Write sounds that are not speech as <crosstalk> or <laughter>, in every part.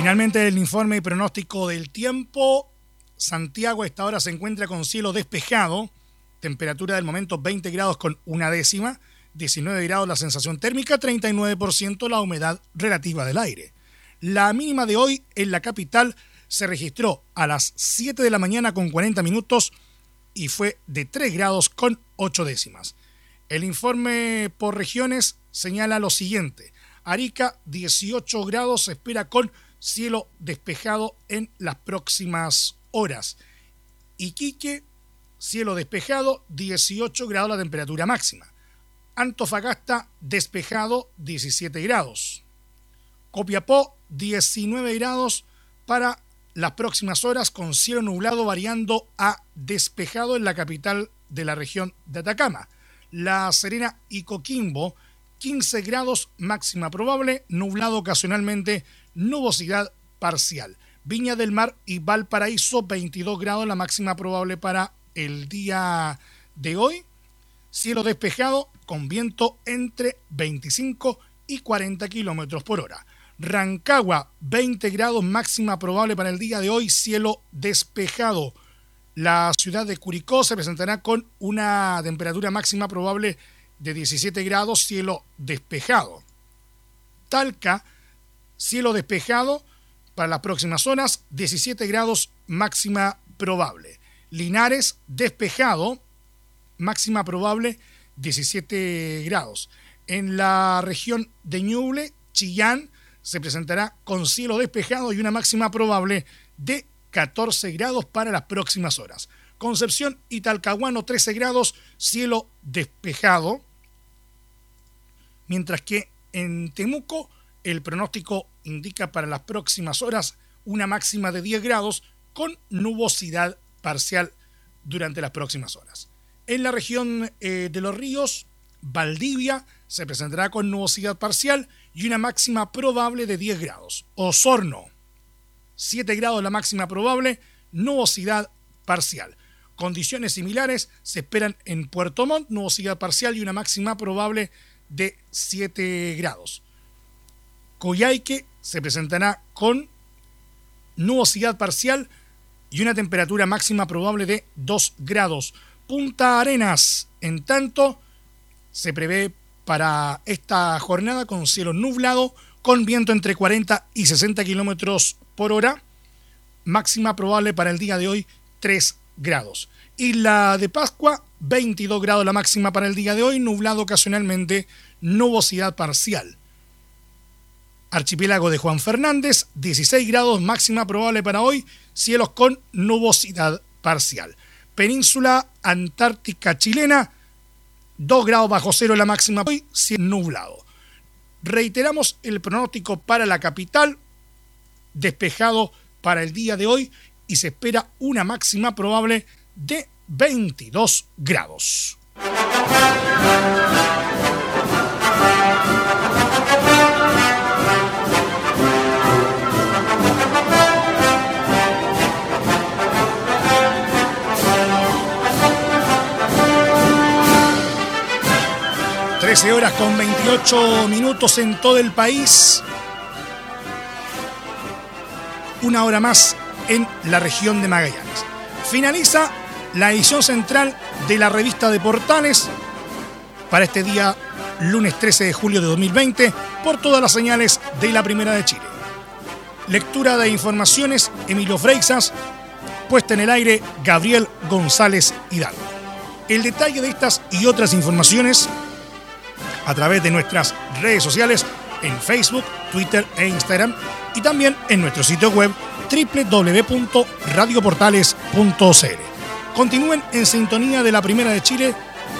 Finalmente el informe pronóstico del tiempo. Santiago a esta hora se encuentra con cielo despejado, temperatura del momento 20 grados con una décima, 19 grados la sensación térmica, 39% la humedad relativa del aire. La mínima de hoy en la capital se registró a las 7 de la mañana con 40 minutos y fue de 3 grados con 8 décimas. El informe por regiones señala lo siguiente. Arica 18 grados se espera con cielo despejado en las próximas horas. Iquique, cielo despejado, 18 grados la temperatura máxima. Antofagasta, despejado, 17 grados. Copiapó, 19 grados para las próximas horas con cielo nublado variando a despejado en la capital de la región de Atacama. La Serena y Coquimbo, 15 grados máxima probable, nublado ocasionalmente, nubosidad parcial. Viña del Mar y Valparaíso, 22 grados la máxima probable para el día de hoy. Cielo despejado con viento entre 25 y 40 kilómetros por hora. Rancagua, 20 grados máxima probable para el día de hoy, cielo despejado. La ciudad de Curicó se presentará con una temperatura máxima probable 17 grados, cielo despejado. Talca, cielo despejado para las próximas zonas, 17 grados máxima probable. Linares, despejado, máxima probable 17 grados. En la región de Ñuble, Chillán, se presentará con cielo despejado y una máxima probable de 14 grados para las próximas horas. Concepción y Talcahuano 13 grados, cielo despejado. Mientras que en Temuco el pronóstico indica para las próximas horas una máxima de 10 grados con nubosidad parcial durante las próximas horas. En la región eh, de los ríos, Valdivia se presentará con nubosidad parcial y una máxima probable de 10 grados. Osorno, 7 grados la máxima probable, nubosidad parcial. Condiciones similares se esperan en Puerto Montt, nubosidad parcial y una máxima probable de 7 grados. Coyhaique se presentará con nubosidad parcial y una temperatura máxima probable de 2 grados. Punta Arenas, en tanto, se prevé para esta jornada con cielo nublado, con viento entre 40 y 60 kilómetros por hora. Máxima probable para el día de hoy, 3 grados. Isla de Pascua, 22 grados la máxima para el día de hoy, nublado ocasionalmente, nubosidad parcial. Archipiélago de Juan Fernández, 16 grados máxima probable para hoy, cielos con nubosidad parcial. Península Antártica chilena, 2 grados bajo cero la máxima hoy, nublado. Reiteramos el pronóstico para la capital, despejado para el día de hoy y se espera una máxima probable de 22 grados. 13 horas con 28 minutos en todo el país. Una hora más en la región de Magallanes. Finaliza la edición central de la revista de Portales para este día lunes 13 de julio de 2020 por todas las señales de la Primera de Chile. Lectura de informaciones Emilio Freixas, puesta en el aire Gabriel González Hidalgo. El detalle de estas y otras informaciones a través de nuestras redes sociales en Facebook, Twitter e Instagram y también en nuestro sitio web www.radioportales.cl. Continúen en sintonía de la Primera de Chile.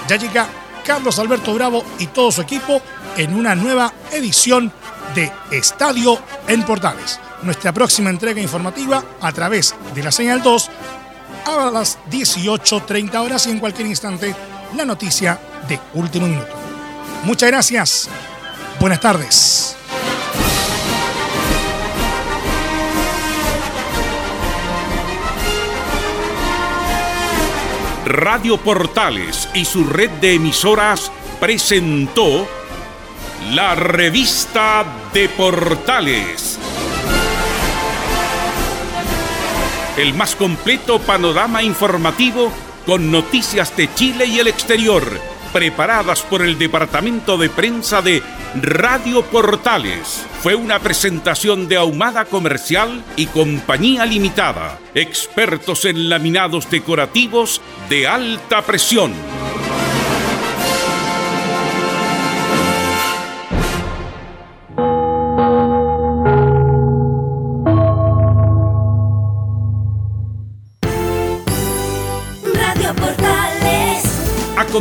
Ya llega Carlos Alberto Bravo y todo su equipo en una nueva edición de Estadio en Portales. Nuestra próxima entrega informativa a través de la señal 2 a las 18.30 horas y en cualquier instante la noticia de último minuto. Muchas gracias. Buenas tardes. Radio Portales y su red de emisoras presentó la revista de Portales. El más completo panorama informativo con noticias de Chile y el exterior preparadas por el Departamento de Prensa de Radio Portales. Fue una presentación de Ahumada Comercial y Compañía Limitada, expertos en laminados decorativos de alta presión.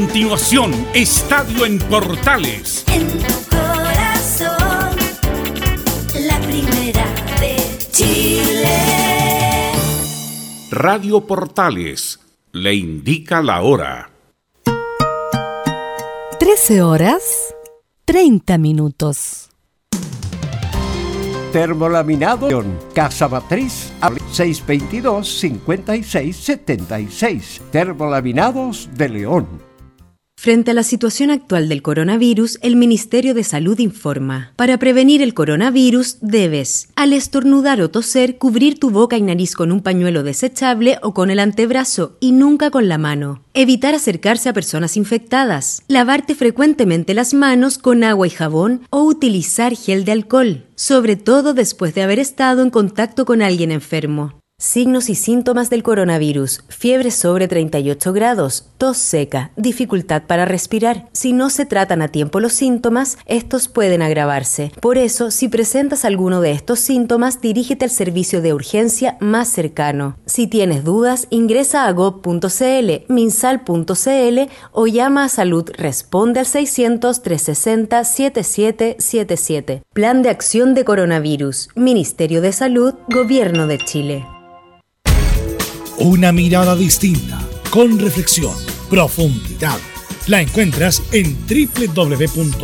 Continuación, Estadio en Portales. en tu corazón, la primera de Chile. Radio Portales le indica la hora. 13 horas 30 minutos. Termolaminado Casa Matriz 622-5676. Termolaminados de León. Frente a la situación actual del coronavirus, el Ministerio de Salud informa. Para prevenir el coronavirus, debes, al estornudar o toser, cubrir tu boca y nariz con un pañuelo desechable o con el antebrazo y nunca con la mano. Evitar acercarse a personas infectadas. Lavarte frecuentemente las manos con agua y jabón o utilizar gel de alcohol, sobre todo después de haber estado en contacto con alguien enfermo. Signos y síntomas del coronavirus. Fiebre sobre 38 grados, tos seca, dificultad para respirar. Si no se tratan a tiempo los síntomas, estos pueden agravarse. Por eso, si presentas alguno de estos síntomas, dirígete al servicio de urgencia más cercano. Si tienes dudas, ingresa a gov.cl, minsal.cl o llama a Salud Responde al 600 360 7777. Plan de acción de coronavirus. Ministerio de Salud, Gobierno de Chile. Una mirada distinta, con reflexión, profundidad. La encuentras en www.opine.cl.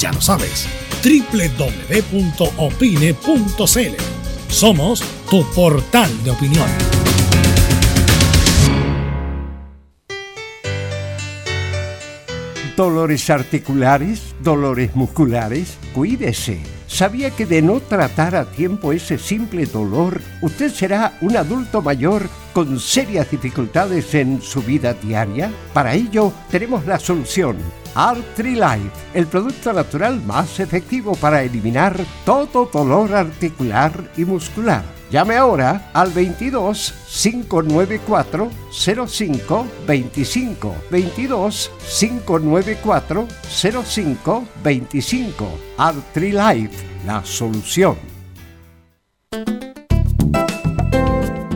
Ya lo sabes, www.opine.cl. Somos tu portal de opinión. Dolores articulares, dolores musculares, cuídese. ¿Sabía que de no tratar a tiempo ese simple dolor, usted será un adulto mayor con serias dificultades en su vida diaria? Para ello, tenemos la solución. Artrilife, el producto natural más efectivo para eliminar todo dolor articular y muscular. Llame ahora al 22 594 05 25 22 594 05 25 Artrilife, la solución.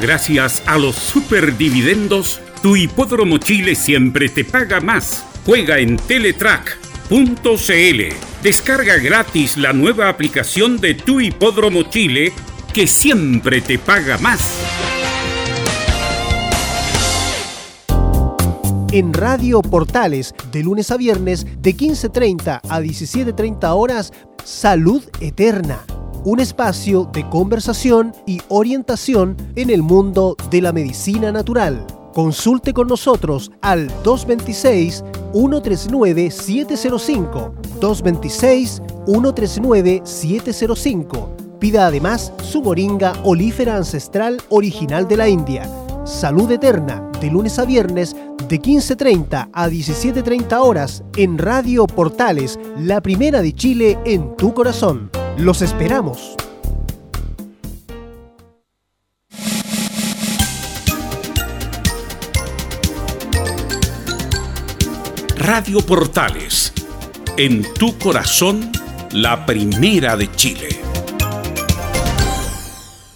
Gracias a los superdividendos, tu hipódromo Chile siempre te paga más. Juega en Teletrack.cl. Descarga gratis la nueva aplicación de tu hipódromo Chile que siempre te paga más. en Radio Portales de lunes a viernes de 15.30 a 17.30 horas Salud Eterna, un espacio de conversación y orientación en el mundo de la medicina natural. Consulte con nosotros al 226-139-705. 226-139-705. Pida además su moringa olífera ancestral original de la India. Salud Eterna, de lunes a viernes, de 15.30 a 17.30 horas, en Radio Portales, la primera de Chile en tu corazón. Los esperamos. Radio Portales, en tu corazón, la primera de Chile.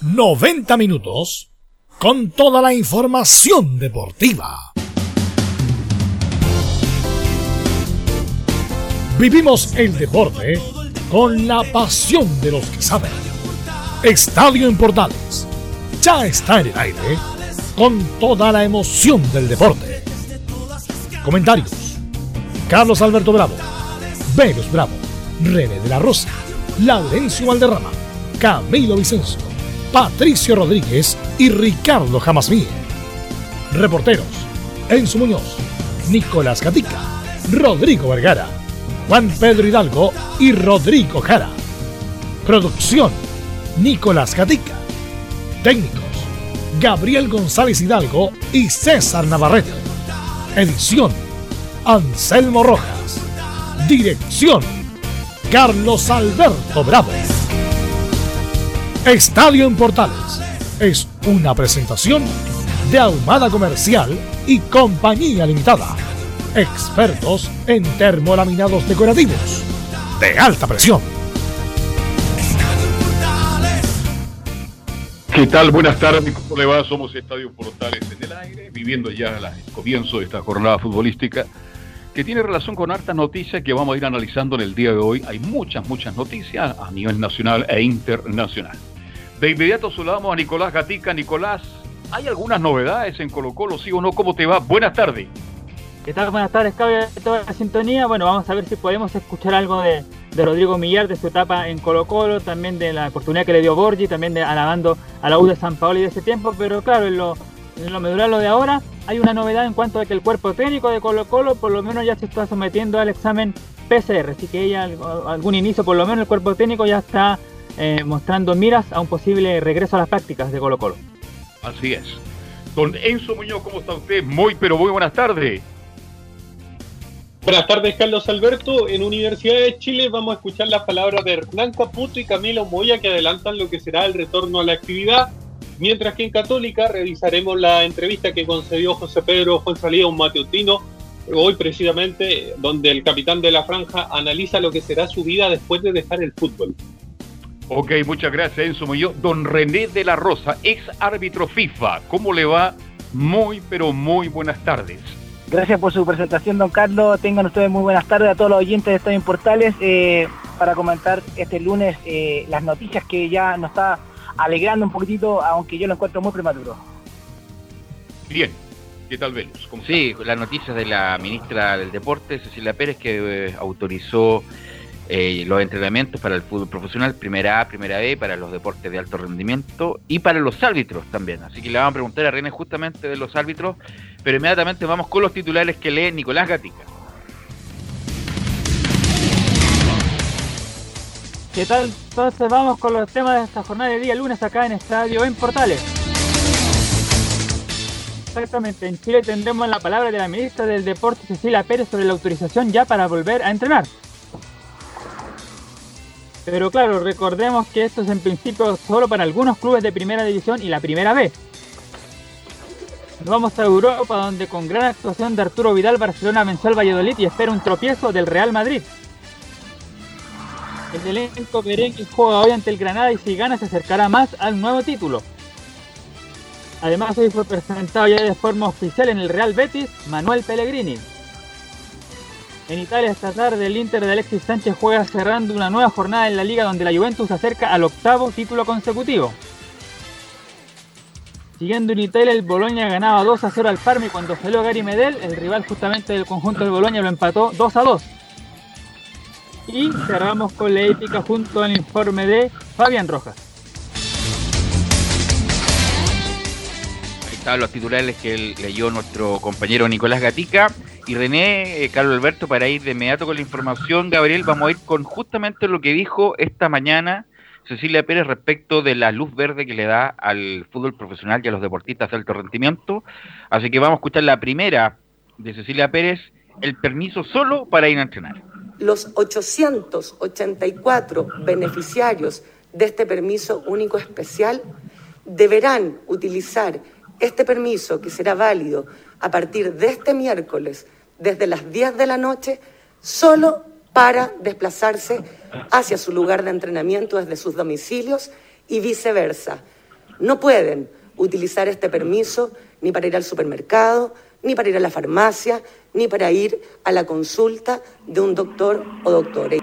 90 minutos con toda la información deportiva. Vivimos el deporte con la pasión de los que saben. Estadio en Portales ya está en el aire con toda la emoción del deporte. Comentarios. Carlos Alberto Bravo, Venus Bravo, René de la Rosa, Laurencio Valderrama, Camilo Vicencio, Patricio Rodríguez y Ricardo Jamasmí. Reporteros. Enzo Muñoz, Nicolás Gatica, Rodrigo Vergara, Juan Pedro Hidalgo y Rodrigo Jara. Producción. Nicolás Gatica. Técnicos. Gabriel González Hidalgo y César Navarrete. Edición. Anselmo Rojas. Dirección. Carlos Alberto Bravo. Estadio en Portales. Es una presentación de Ahumada Comercial y Compañía Limitada. Expertos en termolaminados decorativos de alta presión. ¿Qué tal? Buenas tardes, ¿cómo le va? Somos Estadio Portales en el aire, viviendo ya el comienzo de esta jornada futbolística que tiene relación con hartas noticias que vamos a ir analizando en el día de hoy. Hay muchas, muchas noticias a nivel nacional e internacional. De inmediato saludamos a Nicolás Gatica. Nicolás, ¿hay algunas novedades en Colo Colo, sí o no? ¿Cómo te va? Buenas tardes. ¿Qué? Buenas tardes, Cabio, toda la sintonía. Bueno, vamos a ver si podemos escuchar algo de, Rodrigo Millar, de su etapa en Colo Colo, también de la oportunidad que le dio Borgi, también de alabando a la U de San Paolo y de ese tiempo, pero claro, en lo, en medular lo de ahora, hay una novedad en cuanto a que el cuerpo técnico de Colo Colo por lo menos ya se está sometiendo al examen PCR, así que ella, algún inicio, por lo menos el cuerpo técnico ya está eh, mostrando miras a un posible regreso a las prácticas de Colo Colo. Así es. Don Enzo Muñoz, ¿cómo está usted? Muy, pero muy buenas tardes. Buenas tardes, Carlos Alberto. En Universidad de Chile vamos a escuchar las palabras de Hernán Caputo y Camilo Moya que adelantan lo que será el retorno a la actividad. Mientras que en Católica revisaremos la entrevista que concedió José Pedro Fonsalía un matutino, hoy precisamente, donde el capitán de la franja analiza lo que será su vida después de dejar el fútbol. Ok, muchas gracias, Enzo Muñoz. Don René de la Rosa, ex árbitro FIFA. ¿Cómo le va? Muy, pero muy buenas tardes. Gracias por su presentación, don Carlos. Tengan ustedes muy buenas tardes a todos los oyentes de Estadio Portales eh, para comentar este lunes eh, las noticias que ya nos está alegrando un poquitito, aunque yo lo encuentro muy prematuro. Bien, ¿qué tal Velus? ¿Cómo sí, las noticias de la ministra del Deporte, Cecilia Pérez, que eh, autorizó eh, los entrenamientos para el fútbol profesional, primera A, primera B, para los deportes de alto rendimiento y para los árbitros también. Así que le vamos a preguntar a René justamente de los árbitros, pero inmediatamente vamos con los titulares que lee Nicolás Gatica. ¿Qué tal? Entonces vamos con los temas de esta jornada de día lunes acá en Estadio en Portales. Exactamente, en Chile tendremos la palabra de la ministra del Deporte Cecilia Pérez sobre la autorización ya para volver a entrenar. Pero claro, recordemos que esto es en principio solo para algunos clubes de primera división y la primera B. Nos vamos a Europa donde con gran actuación de Arturo Vidal Barcelona venció al Valladolid y espera un tropiezo del Real Madrid. El elenco merengue juega hoy ante el Granada y si gana se acercará más al nuevo título. Además hoy fue presentado ya de forma oficial en el Real Betis Manuel Pellegrini. En Italia esta tarde el Inter de Alexis Sánchez juega cerrando una nueva jornada en la liga donde la Juventus se acerca al octavo título consecutivo. Siguiendo en Italia, el Boloña ganaba 2 a 0 al Parma y cuando salió Gary Medel, el rival justamente del conjunto del Boloña lo empató 2 a 2. Y cerramos con la épica junto al informe de Fabián Rojas. Ahí estaban los titulares que leyó nuestro compañero Nicolás Gatica. Y René, eh, Carlos Alberto, para ir de inmediato con la información, Gabriel, vamos a ir con justamente lo que dijo esta mañana Cecilia Pérez respecto de la luz verde que le da al fútbol profesional y a los deportistas de alto rendimiento. Así que vamos a escuchar la primera de Cecilia Pérez, el permiso solo para ir a entrenar. Los 884 beneficiarios de este permiso único especial deberán utilizar este permiso que será válido a partir de este miércoles desde las 10 de la noche solo para desplazarse hacia su lugar de entrenamiento desde sus domicilios y viceversa. No pueden utilizar este permiso ni para ir al supermercado, ni para ir a la farmacia, ni para ir a la consulta de un doctor o doctora.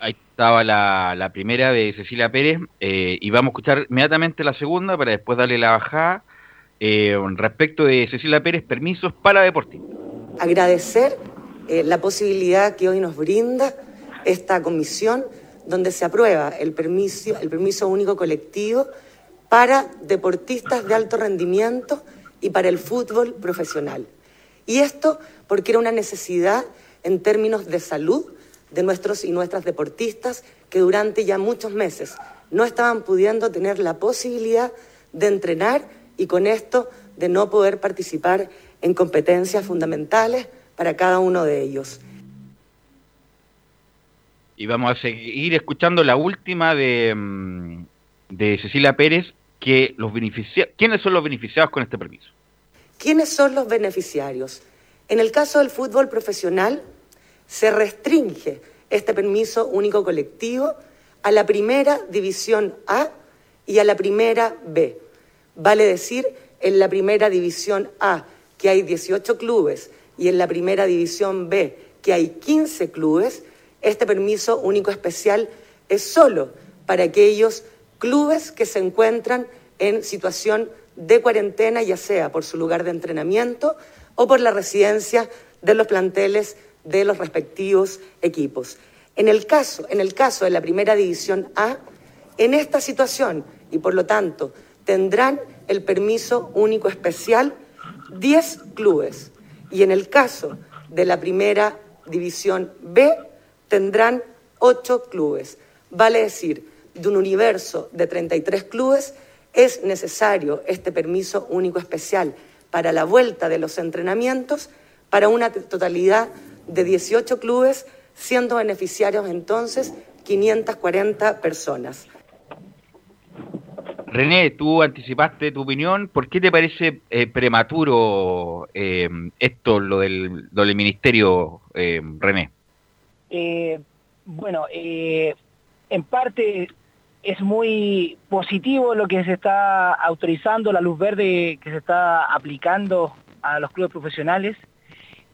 Ahí estaba la, primera de Cecilia Pérez eh, y vamos a escuchar inmediatamente la segunda para después darle la bajada eh, respecto de Cecilia Pérez, permisos para deportistas. Agradecer eh, la posibilidad que hoy nos brinda esta comisión donde se aprueba el permiso, el permiso único colectivo para deportistas de alto rendimiento y para el fútbol profesional. Y esto porque era una necesidad en términos de salud de nuestros y nuestras deportistas que durante ya muchos meses no estaban pudiendo tener la posibilidad de entrenar y con esto de no poder participar en competencias fundamentales para cada uno de ellos. Y vamos a seguir escuchando la última de, mm, de Cecilia Pérez, que los beneficia ¿quiénes son los beneficiados con este permiso? ¿Quiénes son los beneficiarios? En el caso del fútbol profesional, se restringe este permiso único colectivo a la primera división A y a la primera B. Vale decir, en la primera división A, que hay 18 clubes, y en la primera división B, que hay 15 clubes, este permiso único especial es solo para aquellos clubes que se encuentran en situación de cuarentena, ya sea por su lugar de entrenamiento o por la residencia de los planteles de los respectivos equipos. En el caso, en el caso de la primera división A, en esta situación, y por lo tanto tendrán el permiso único especial 10 clubes. Y en el caso de la primera división B, tendrán 8 clubes. Vale decir, de un universo de 33 clubes, es necesario este permiso único especial para la vuelta de los entrenamientos para una totalidad de 18 clubes, siendo beneficiarios entonces 540 personas. René, tú anticipaste tu opinión. ¿Por qué te parece eh, prematuro eh, esto, lo del, lo del ministerio, eh, René? Eh, bueno, en parte es muy positivo lo que se está autorizando, la luz verde que se está aplicando a los clubes profesionales.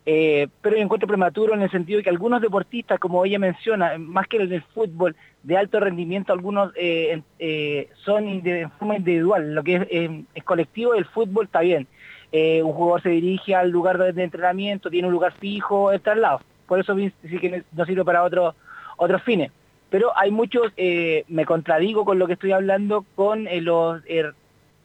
Eh, pero yo encuentro prematuro en el sentido de que algunos deportistas, como ella menciona, más que el fútbol de alto rendimiento, algunos eh, eh, son de forma individual, lo que es, es colectivo, el fútbol está bien. un jugador se dirige al lugar de, entrenamiento, tiene un lugar fijo, está al lado. Por eso sí que no sirve para otros otros fines. Pero hay muchos, me contradigo con lo que estoy hablando, con los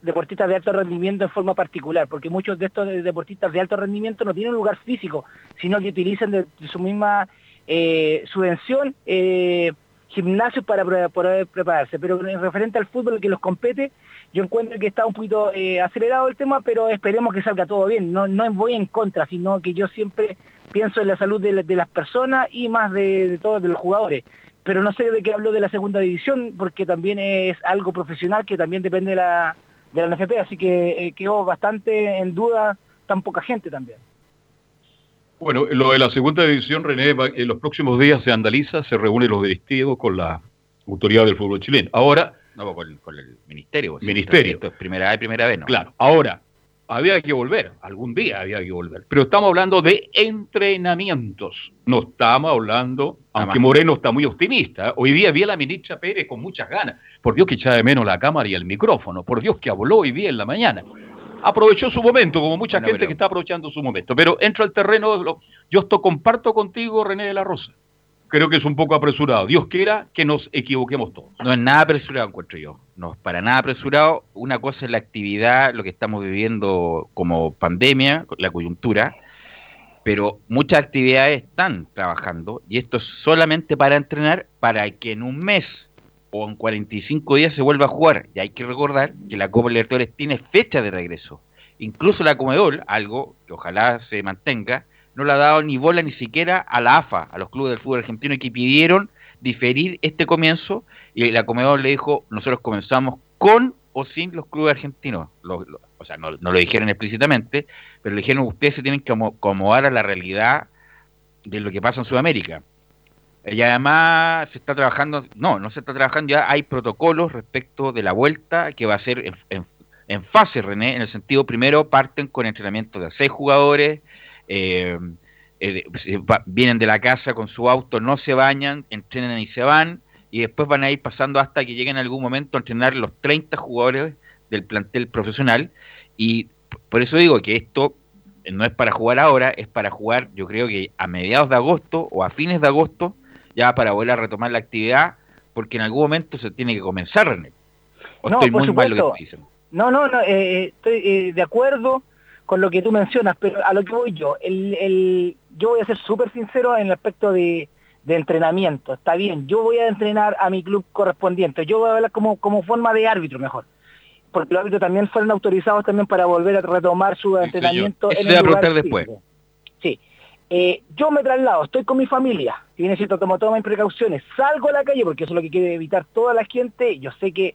deportistas de alto rendimiento en forma particular, porque muchos de estos deportistas de alto rendimiento no tienen un lugar físico, sino que utilizan de, su misma eh, subvención eh, gimnasios para poder prepararse. Pero en referente al fútbol que los compete, yo encuentro que está un poquito eh, acelerado el tema, pero esperemos que salga todo bien. No, no voy en contra, sino que yo siempre pienso en la salud de, las personas y más de, todos de los jugadores pero no sé de qué hablo de la segunda división, porque también es algo profesional que también depende de la, de la NFP, así que eh, quedó bastante en duda tan poca gente también. Bueno, lo de la segunda división, René, en los próximos días se andaliza, se reúne los directivos con la autoridad del fútbol chileno. Ahora... No, con, con el ministerio. Ministerio. Esto es primera A y primera vez, ¿no? Claro. Ahora, había que volver, algún día había que volver. Pero estamos hablando de entrenamientos. No estamos hablando, aunque Moreno está muy optimista. Hoy día vi a la ministra Pérez con muchas ganas. Por Dios que echaba de menos la cámara y el micrófono. Por Dios que habló hoy día en la mañana. Aprovechó su momento, como mucha gente que está aprovechando su momento. Pero entro al terreno, yo esto comparto contigo, René de la Rosa creo que es un poco apresurado. Dios quiera que nos equivoquemos todos. No es nada apresurado, encuentro yo. No es para nada apresurado. Una cosa es la actividad, lo que estamos viviendo como pandemia, la coyuntura, pero muchas actividades están trabajando y esto es solamente para entrenar para que en un mes o en 45 días se vuelva a jugar. Y hay que recordar que la Copa Libertadores tiene fecha de regreso. Incluso la Comedol, algo que ojalá se mantenga, no le ha dado ni bola ni siquiera a la AFA, a los clubes del fútbol argentino que pidieron diferir este comienzo y la Comedor le dijo, nosotros comenzamos con o sin los clubes argentinos. o sea, no, lo dijeron explícitamente, pero le dijeron, ustedes se tienen que acomodar a la realidad de lo que pasa en Sudamérica. Y además se está trabajando, no, no se está trabajando, ya hay protocolos respecto de la vuelta que va a ser en, en fase, René, en el sentido, primero parten con entrenamiento de seis jugadores, eh, eh, se va- vienen de la casa con su auto, no se bañan, entrenan y se van, y después van a ir pasando hasta que lleguen en algún momento a entrenar los 30 jugadores del plantel profesional, y por eso digo que esto eh, no es para jugar ahora, es para jugar yo creo que a mediados de agosto o a fines de agosto, ya para volver a retomar la actividad, porque en algún momento se tiene que comenzar, René. O No, estoy muy mal lo que. No, no, no, eh, eh, estoy eh, de acuerdo con lo que tú mencionas, pero a lo que voy yo, el, el, yo voy a ser súper sincero en el aspecto de, de entrenamiento. Está bien, yo voy a entrenar a mi club correspondiente, yo voy a hablar como, como forma de árbitro mejor, porque los árbitros también fueron autorizados también para volver a retomar su entrenamiento en el lugar después. físico. Sí. Eh, yo me traslado, estoy con mi familia, si bien es cierto, tomo todas mis precauciones, salgo a la calle porque eso es lo que quiere evitar toda la gente, yo sé que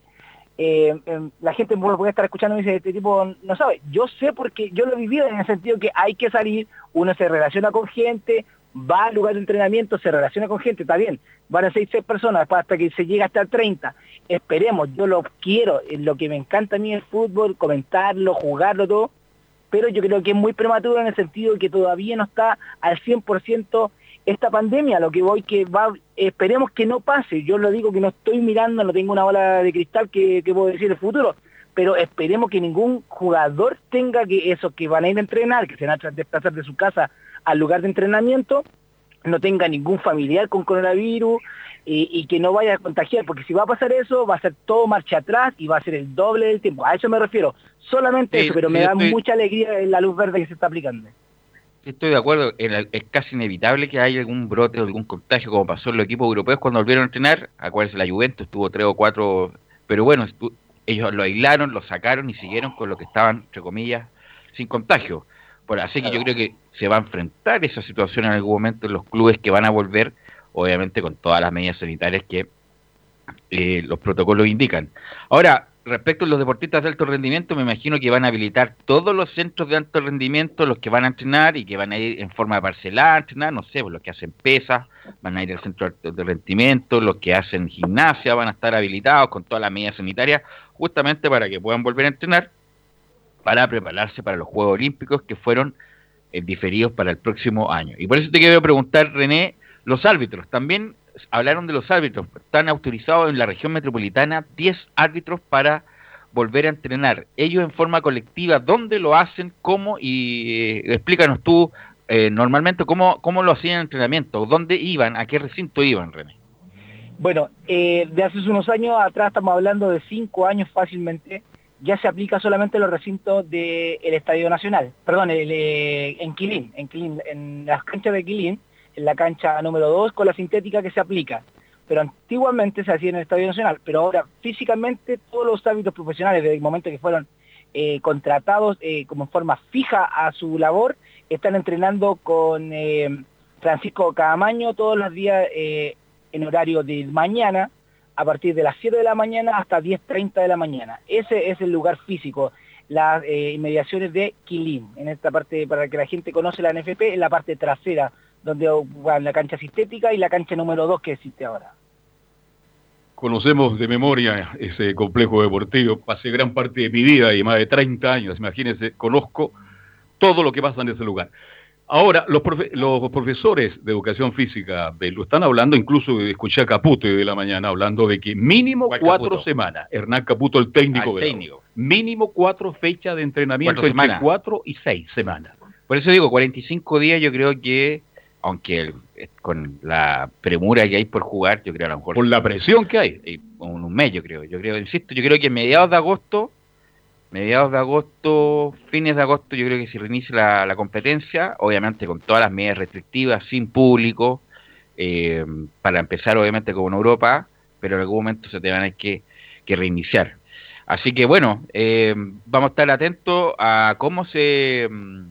eh, eh, la gente puede estar escuchando y dice, este tipo no sabe, yo sé porque yo lo he vivido en el sentido que hay que salir, uno se relaciona con gente, va al lugar de entrenamiento, se relaciona con gente, está bien, van a ser seis personas hasta que se llega hasta 30, esperemos, yo lo quiero, es lo que me encanta a mí el fútbol, comentarlo, jugarlo, todo, pero yo creo que es muy prematuro en el sentido que todavía no está al 100% esta pandemia, lo que voy que va, esperemos que no pase, yo lo digo que no estoy mirando, no tengo una bola de cristal que, que puedo decir el futuro, pero esperemos que ningún jugador tenga que esos que van a ir a entrenar, que se van a desplazar de su casa al lugar de entrenamiento, no tenga ningún familiar con coronavirus y, y que no vaya a contagiar, porque si va a pasar eso, va a ser todo marcha atrás y va a ser el doble del tiempo. A eso me refiero, solamente Sí, eso, pero sí, me da estoy- mucha alegría la luz verde que se está aplicando. Estoy de acuerdo, es casi inevitable que haya algún brote o algún contagio, como pasó en los equipos europeos cuando volvieron a entrenar. Acuérdense, la Juventus tuvo tres o cuatro, pero bueno, estu- ellos lo aislaron, lo sacaron y siguieron con lo que estaban, entre comillas, sin contagio. Por, así que yo creo que se va a enfrentar esa situación en algún momento en los clubes que van a volver, obviamente con todas las medidas sanitarias que eh, los protocolos indican. Ahora, respecto a los deportistas de alto rendimiento, me imagino que van a habilitar todos los centros de alto rendimiento, los que van a entrenar y que van a ir en forma parcelada a entrenar, no sé, pues, los que hacen pesas van a ir al centro de alto rendimiento, los que hacen gimnasia van a estar habilitados con todas las medidas sanitarias, justamente para que puedan volver a entrenar, para prepararse para los Juegos Olímpicos que fueron eh, diferidos para el próximo año. Y por eso te quiero preguntar, René, los árbitros, también hablaron de los árbitros, están autorizados en la región metropolitana 10 árbitros para volver a entrenar. Ellos en forma colectiva, ¿dónde lo hacen? ¿Cómo? Y eh, explícanos tú eh, normalmente cómo, cómo lo hacían en entrenamiento, dónde iban, a qué recinto iban, René. Bueno, eh, de hace unos años atrás, estamos hablando de cinco años fácilmente, ya se aplica solamente en los recintos del Estadio Nacional, perdón, el, eh, en Quilín, en Quilín, en las canchas de Quilín, en la cancha número 2 con la sintética que se aplica. Pero antiguamente se hacía en el Estadio Nacional, pero ahora físicamente todos los árbitros profesionales, desde el momento que fueron eh, contratados eh, como en forma fija a su labor, están entrenando con eh, Francisco Cadamaño todos los días eh, en horario de mañana, a partir de las 7 de la mañana hasta 10.30 de la mañana. Ese es el lugar físico, las eh, inmediaciones de Quilín, en esta parte, para que la gente conoce la NFP, en la parte trasera, donde va la cancha sintética y la cancha número 2 que existe ahora. Conocemos de memoria ese complejo deportivo, pasé gran parte de mi vida y más de 30 años, imagínense, conozco todo lo que pasa en ese lugar. Ahora, los, profe- los profesores de educación física de- lo están hablando, incluso escuché a Caputo de la mañana hablando de que mínimo ¿Cuál cuatro Caputo? semanas, Hernán Caputo, el técnico, Ah, el mínimo cuatro fechas de entrenamiento Cuatro entre semanas. cuatro y seis semanas. Por eso digo, 45 días yo creo que, aunque el- eh, con la premura que hay por jugar, yo creo a lo mejor... Por la presión que hay. eh, un, un mes yo creo, yo creo, insisto, yo creo que mediados de agosto, mediados de agosto, fines de agosto, yo creo que se reinicia la, la competencia, obviamente con todas las medidas restrictivas, sin público, eh, para empezar obviamente como en Europa, pero en algún momento se te van a que, que reiniciar. Así que bueno, eh, vamos a estar atentos a cómo se, mm,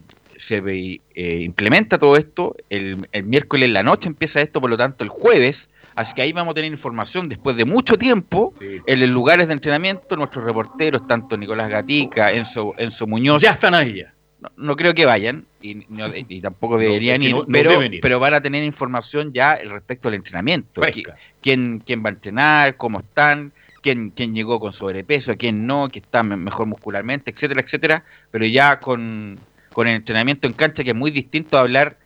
se ve- eh, implementa todo esto. El, el miércoles en la noche empieza esto, por lo tanto el jueves. Así que ahí vamos a tener información después de mucho tiempo en los lugares de entrenamiento. Nuestros reporteros, tanto Nicolás Gatica, Enzo, Enzo Muñoz. Ya están ahí ya. No, no creo que vayan y, no- <laughs> y tampoco deberían ir, no- no pero, ir. pero van a tener información ya respecto al entrenamiento. ¿Quién, quién va a entrenar? ¿Cómo están? quién, quién llegó con sobrepeso, quién no, que está me- mejor muscularmente, etcétera, etcétera, pero ya con, con el entrenamiento en cancha que es muy distinto a hablar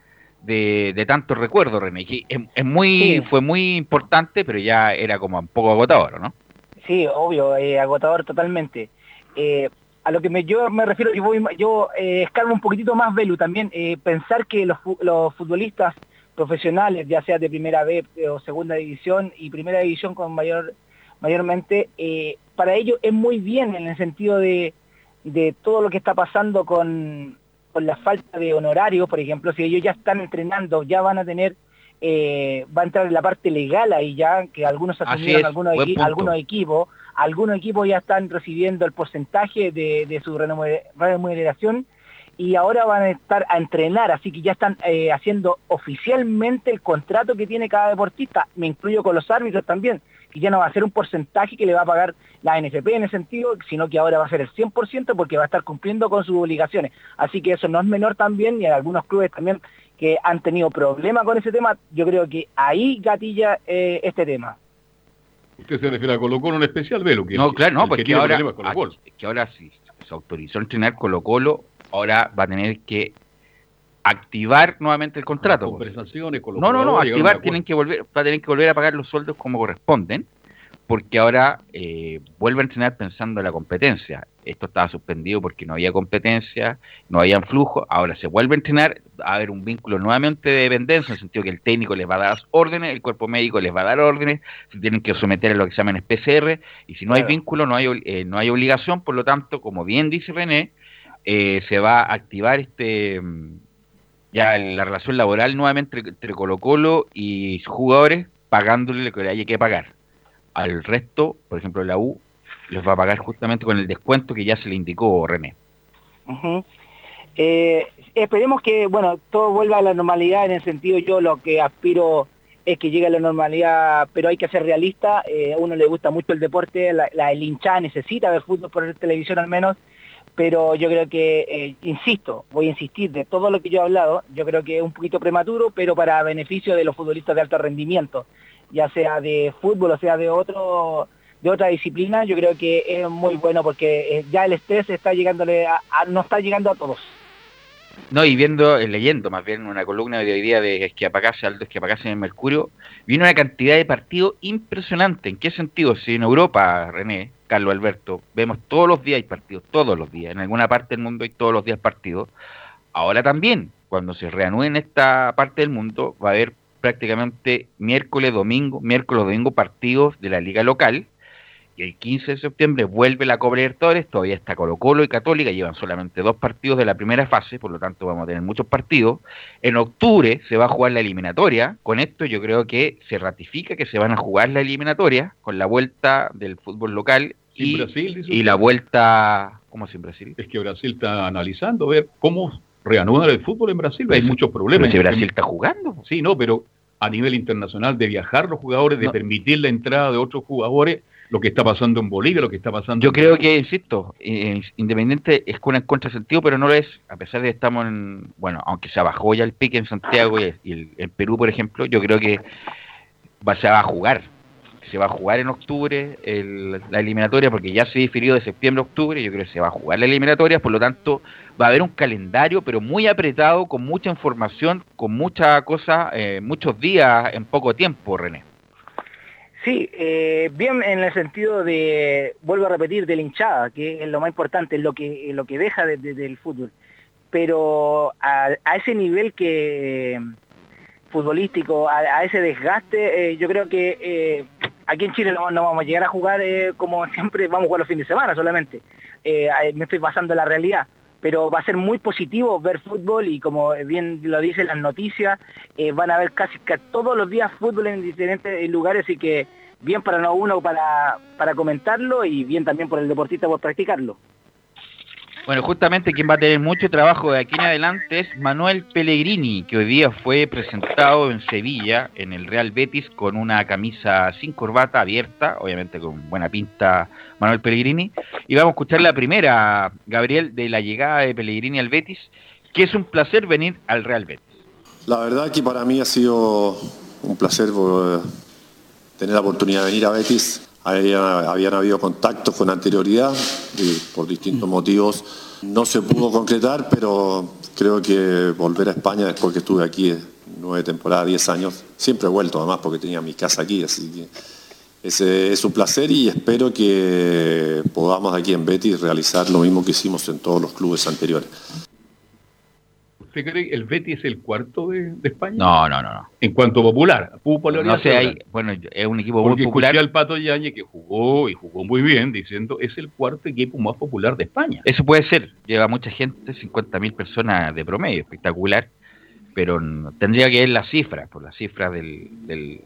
de, de tantos recuerdos, René. que es, es muy, Fue muy importante, pero ya era como un poco agotador, ¿no? Sí, obvio, eh, agotador totalmente. Eh, a lo que me, yo me refiero, yo, voy, yo eh, escalmo un poquitito más, Velu, también pensar que los, los futbolistas profesionales, ya sea de primera B o segunda división y primera división con mayor mayormente, eh, para ellos es muy bien en el sentido de, de todo lo que está pasando con, con, la falta de honorario, por ejemplo, si ellos ya están entrenando, ya van a tener, eh, va a entrar en la parte legal ahí ya, que algunos asumieron algunos, equi algunos equipos, algunos equipos ya están recibiendo el porcentaje de, de su remuneración y ahora van a estar a entrenar, así que ya están eh, haciendo oficialmente el contrato que tiene cada deportista, me incluyo con los árbitros también, que ya no va a ser un porcentaje que le va a pagar la NFP en ese sentido, sino que ahora va a ser el 100% porque va a estar cumpliendo con sus obligaciones. Así que eso no es menor también, y hay algunos clubes también que han tenido problemas con ese tema, yo creo que ahí gatilla eh, este tema. Usted se refiere a Colo Colo en especial, Velo. Que no, claro, no, porque que ahora, que ahora sí se autorizó a entrenar Colo Colo, ahora va a tener que activar nuevamente el contrato. no, no, no, activar tienen que volver, va a tener que volver a pagar los sueldos como corresponden, porque ahora eh, vuelve a entrenar pensando en la competencia. Esto estaba suspendido porque no había competencia, no había flujo, ahora se vuelve a entrenar, va a haber un vínculo nuevamente de dependencia, en el sentido que el técnico les va a dar órdenes, el cuerpo médico les va a dar órdenes, se tienen que someter a lo que se llaman PCR, y si no hay vínculo, no hay, eh, no hay obligación, por lo tanto, como bien dice René, eh, se va a activar este ya la relación laboral nuevamente entre, Colo Colo y jugadores, pagándole lo que le haya que pagar. Al resto, por ejemplo, la U les va a pagar justamente con el descuento que ya se le indicó René. eh, esperemos que, bueno, todo vuelva a la normalidad en el sentido yo lo que aspiro es que llegue a la normalidad, pero hay que ser realista, eh, a uno le gusta mucho el deporte, la, la el hinchada necesita ver fútbol por televisión al menos, pero yo creo que, eh, insisto, voy a insistir, de todo lo que yo he hablado, yo creo que es un poquito prematuro, pero para beneficio de los futbolistas de alto rendimiento, ya sea de fútbol o sea de otro de otra disciplina, yo creo que es muy bueno porque eh, ya el estrés está llegándole a, no está llegando a todos. No, y viendo, eh, leyendo más bien una columna de hoy día de Esquiapacase, Aldo Esquiapacase en el Mercurio, vino una cantidad de partidos impresionante. ¿En qué sentido? Si en Europa, René, Carlos Alberto, vemos todos los días hay partidos, todos los días, en alguna parte del mundo hay todos los días partidos. Ahora también, cuando se reanude en esta parte del mundo, va a haber prácticamente miércoles, domingo, miércoles, domingo partidos de la liga local. Y el 15 de septiembre vuelve la Copa Libertadores, todavía está Colo Colo y Católica, llevan solamente dos partidos de la primera fase, por lo tanto vamos a tener muchos partidos. En octubre se va a jugar la eliminatoria, con esto yo creo que se ratifica que se van a jugar la eliminatoria con la vuelta del fútbol local y, Brasil, y la vuelta, ¿cómo es en Brasil? Es que Brasil está analizando ver cómo reanudar el fútbol en Brasil. Hay muchos problemas. Pero si Brasil está jugando. Sí, no, pero a nivel internacional de viajar los jugadores, de permitir la entrada de otros jugadores, lo que está pasando en Bolivia, lo que está pasando. Yo creo que, insisto, eh, Independiente es con en contrasentido, pero no lo es, a pesar de que estamos en, bueno, aunque se bajó ya el pique en Santiago y, el, en Perú, por ejemplo, yo creo que va, se va a jugar se va a jugar en octubre la eliminatoria, porque ya se difirió de septiembre a octubre, yo creo que se va a jugar la eliminatoria, por lo tanto va a haber un calendario, pero muy apretado, con mucha información, con mucha cosa, eh, muchos días en poco tiempo, René. Sí, eh, bien en el sentido de, vuelvo a repetir, de la hinchada, que es lo más importante, es lo que, lo que deja del fútbol. Pero a, ese nivel que futbolístico, a, ese desgaste, eh, yo creo que aquí en Chile no, vamos a llegar a jugar eh, como siempre, vamos a jugar los fines de semana solamente. Eh, me estoy basando en la realidad. Pero va a ser muy positivo ver fútbol y como bien lo dicen las noticias, eh, van a ver casi todos los días fútbol en diferentes lugares y que bien para no uno para, para comentarlo y bien también por el deportista por practicarlo. Bueno, justamente quien va a tener mucho trabajo de aquí en adelante es Manuel Pellegrini, que hoy día fue presentado en Sevilla, en el Real Betis, con una camisa sin corbata abierta, obviamente con buena pinta Manuel Pellegrini. Y vamos a escuchar la primera, Gabriel, de la llegada de Pellegrini al Betis, que es un placer venir al Real Betis. La verdad que para mí ha sido un placer eh, tener la oportunidad de venir a Betis habían, habido contactos con anterioridad y por distintos motivos no se pudo concretar, pero Creo que volver a España después que estuve aquí nueve temporadas, diez años, siempre he vuelto además porque tenía mi casa aquí, así que ese es un placer y espero que podamos aquí en Betis realizar lo mismo que hicimos en todos los clubes anteriores. ¿Usted cree que el Betis es el cuarto de, de España? No, no, no, no. En cuanto a popular, popularidad. No sé, hay, bueno, es un equipo Porque muy popular. escuché al Pato Yañez que jugó y jugó muy bien, diciendo es el cuarto equipo más popular de España. Eso puede ser, lleva mucha gente, 50.000 personas de promedio, espectacular, pero no- tendría que ver las cifras, por las cifras del, del,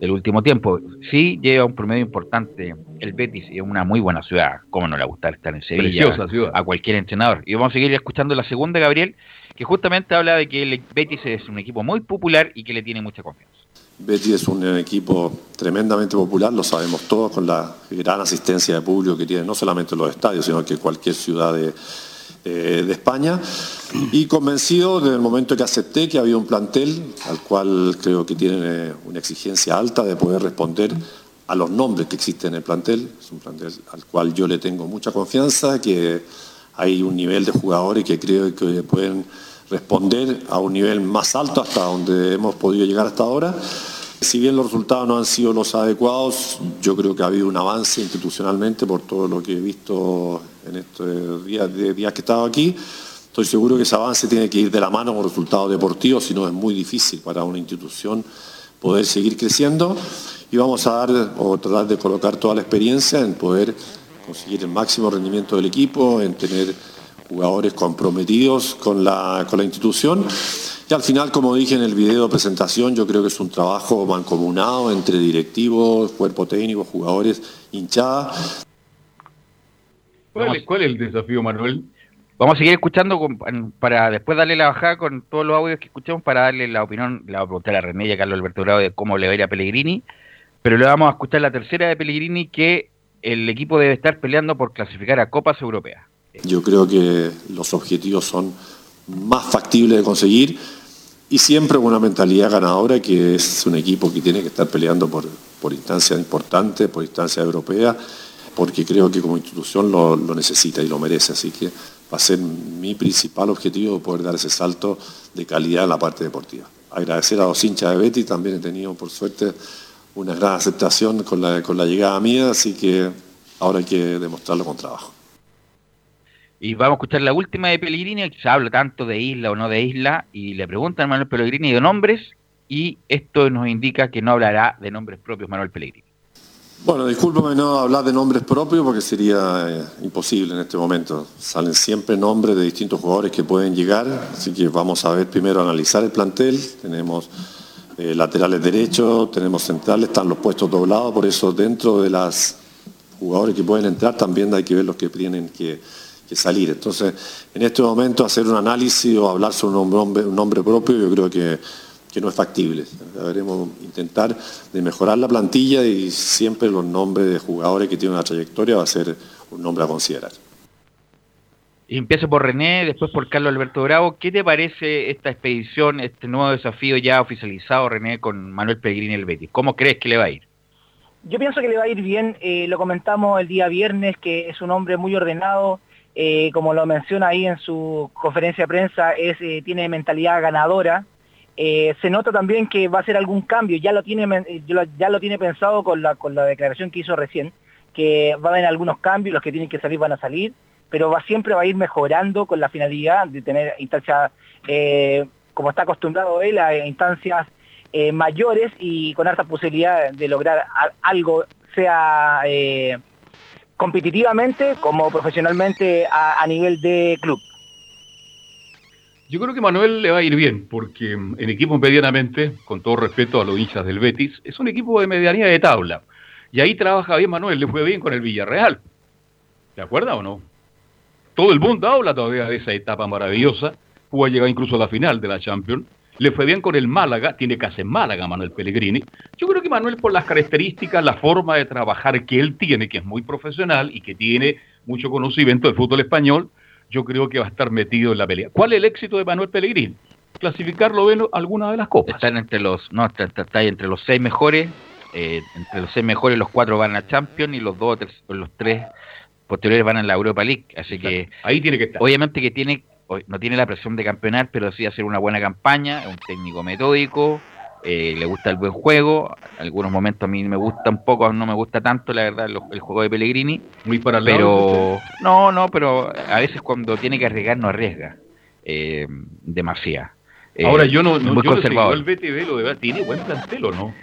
del último tiempo. Sí lleva un promedio importante el Betis, y es una muy buena ciudad, cómo no le va a gustar estar en Sevilla Preciosa ciudad. a cualquier entrenador. Y vamos a seguir escuchando la segunda, Gabriel, que justamente habla de que el Betis es un equipo muy popular y que le tiene mucha confianza. Betis es un equipo tremendamente popular, lo sabemos todos, con la gran asistencia de público que tiene no solamente los estadios, sino que cualquier ciudad de, eh, de España. Y convencido desde el momento que acepté que había un plantel al cual creo que tiene una exigencia alta de poder responder a los nombres que existen en el plantel. Es un plantel al cual yo le tengo mucha confianza, que hay un nivel de jugadores que creo que pueden responder a un nivel más alto hasta donde hemos podido llegar hasta ahora. Si bien los resultados no han sido los adecuados, yo creo que ha habido un avance institucionalmente por todo lo que he visto en estos días, que he estado aquí. Estoy seguro que ese avance tiene que ir de la mano con resultados deportivos, si no es muy difícil para una institución poder seguir creciendo. Y vamos a dar o tratar de colocar toda la experiencia en poder conseguir el máximo rendimiento del equipo, en tener jugadores comprometidos con la, con la institución. Y al final, como dije en el video de presentación, yo creo que es un trabajo mancomunado entre directivos, cuerpo técnico, jugadores, hinchada. ¿Cuál, es- cuál es el desafío, Manuel? Vamos a seguir escuchando con- para después darle la bajada con todos los audios que escuchamos para darle la opinión, le vamos a preguntar a René y a Carlos Alberto Bravo de cómo le va a ir a Pellegrini, pero le vamos a escuchar la tercera de Pellegrini que el equipo debe estar peleando por clasificar a Copas Europeas. Yo creo que los objetivos son más factibles de conseguir y siempre con una mentalidad ganadora que es un equipo que tiene que estar peleando por, por instancias importantes, por instancias europeas, porque creo que como institución lo, necesita y lo merece. Así que va a ser mi principal objetivo poder dar ese salto de calidad en la parte deportiva. Agradecer a los hinchas de Betty, también he tenido por suerte una gran aceptación con la, con la llegada mía, así que ahora hay que demostrarlo con trabajo. Y vamos a escuchar la última de Pellegrini, que se habla tanto de isla o no de isla, y le preguntan Manuel Pellegrini de nombres, y esto nos indica que no hablará de nombres propios Manuel Pellegrini. Bueno, discúlpame no hablar de nombres propios porque sería eh, imposible en este momento. Salen siempre nombres de distintos jugadores que pueden llegar, así que vamos a ver primero analizar el plantel. Tenemos eh, laterales derechos, tenemos centrales, están los puestos doblados, por eso dentro de las jugadores que pueden entrar también hay que ver los que tienen que, salir. Entonces, en este momento hacer un análisis o hablar sobre nombre, un nombre propio yo creo que, que no es factible. Deberemos intentar de mejorar la plantilla y siempre los nombres de jugadores que tienen una trayectoria va a ser un nombre a considerar. Y empiezo por René, después por Carlos Alberto Bravo. ¿Qué te parece esta expedición, este nuevo desafío ya oficializado, René, con Manuel Pellegrini el Betis? ¿Cómo crees que le va a ir? Yo pienso que le va a ir bien, eh, lo comentamos el día viernes, que es un hombre muy ordenado, eh, como lo menciona ahí en su conferencia de prensa, es, eh, tiene mentalidad ganadora. Eh, se nota también que va a hacer algún cambio, ya lo tiene, eh, ya lo- tiene pensado con la, con la declaración que hizo recién, que va a haber algunos cambios, los que tienen que salir van a salir, pero va, siempre va a ir mejorando con la finalidad de tener instancias, eh, como está acostumbrado él, a instancias mayores y con harta posibilidad de lograr algo, sea competitivamente como profesionalmente a nivel de club. Yo creo que Manuel le va a ir bien, porque mm, en equipo medianamente, con todo respeto a los hinchas del Betis, es un equipo de medianía de tabla. Y ahí trabaja bien Manuel, le fue bien con el Villarreal. ¿Te acuerdas o no? Todo el mundo habla todavía de esa etapa maravillosa. Pudo llegar incluso a la final de la Champions. Le fue bien con el Málaga, tiene casa en Málaga Manuel Pellegrini. Yo creo que Manuel por las características, la forma de trabajar que él tiene, que es muy profesional y que tiene mucho conocimiento del fútbol español, yo creo que va a estar metido en la pelea. ¿Cuál es el éxito de Manuel Pellegrini? Clasificarlo en alguna de las copas. Están entre los, no, está, está- entre los seis mejores, eh, entre los seis mejores los cuatro van a Champions y los dos, tres- los tres posteriores van a la Europa League, así que ahí tiene que estar. Obviamente que tiene hoy no tiene la presión de campeonar, pero sí hacer una buena campaña, es un técnico metódico, eh, le gusta el buen juego, algunos momentos a mí me gusta un poco, no me gusta tanto, la verdad, lo- el juego de Pellegrini. Muy para el Pero, no, no, pero a veces cuando tiene que arriesgar, no arriesga eh, demasiado. Eh, Ahora yo no, no muy yo conservador. el BTV lo de tiene buen plantel o no.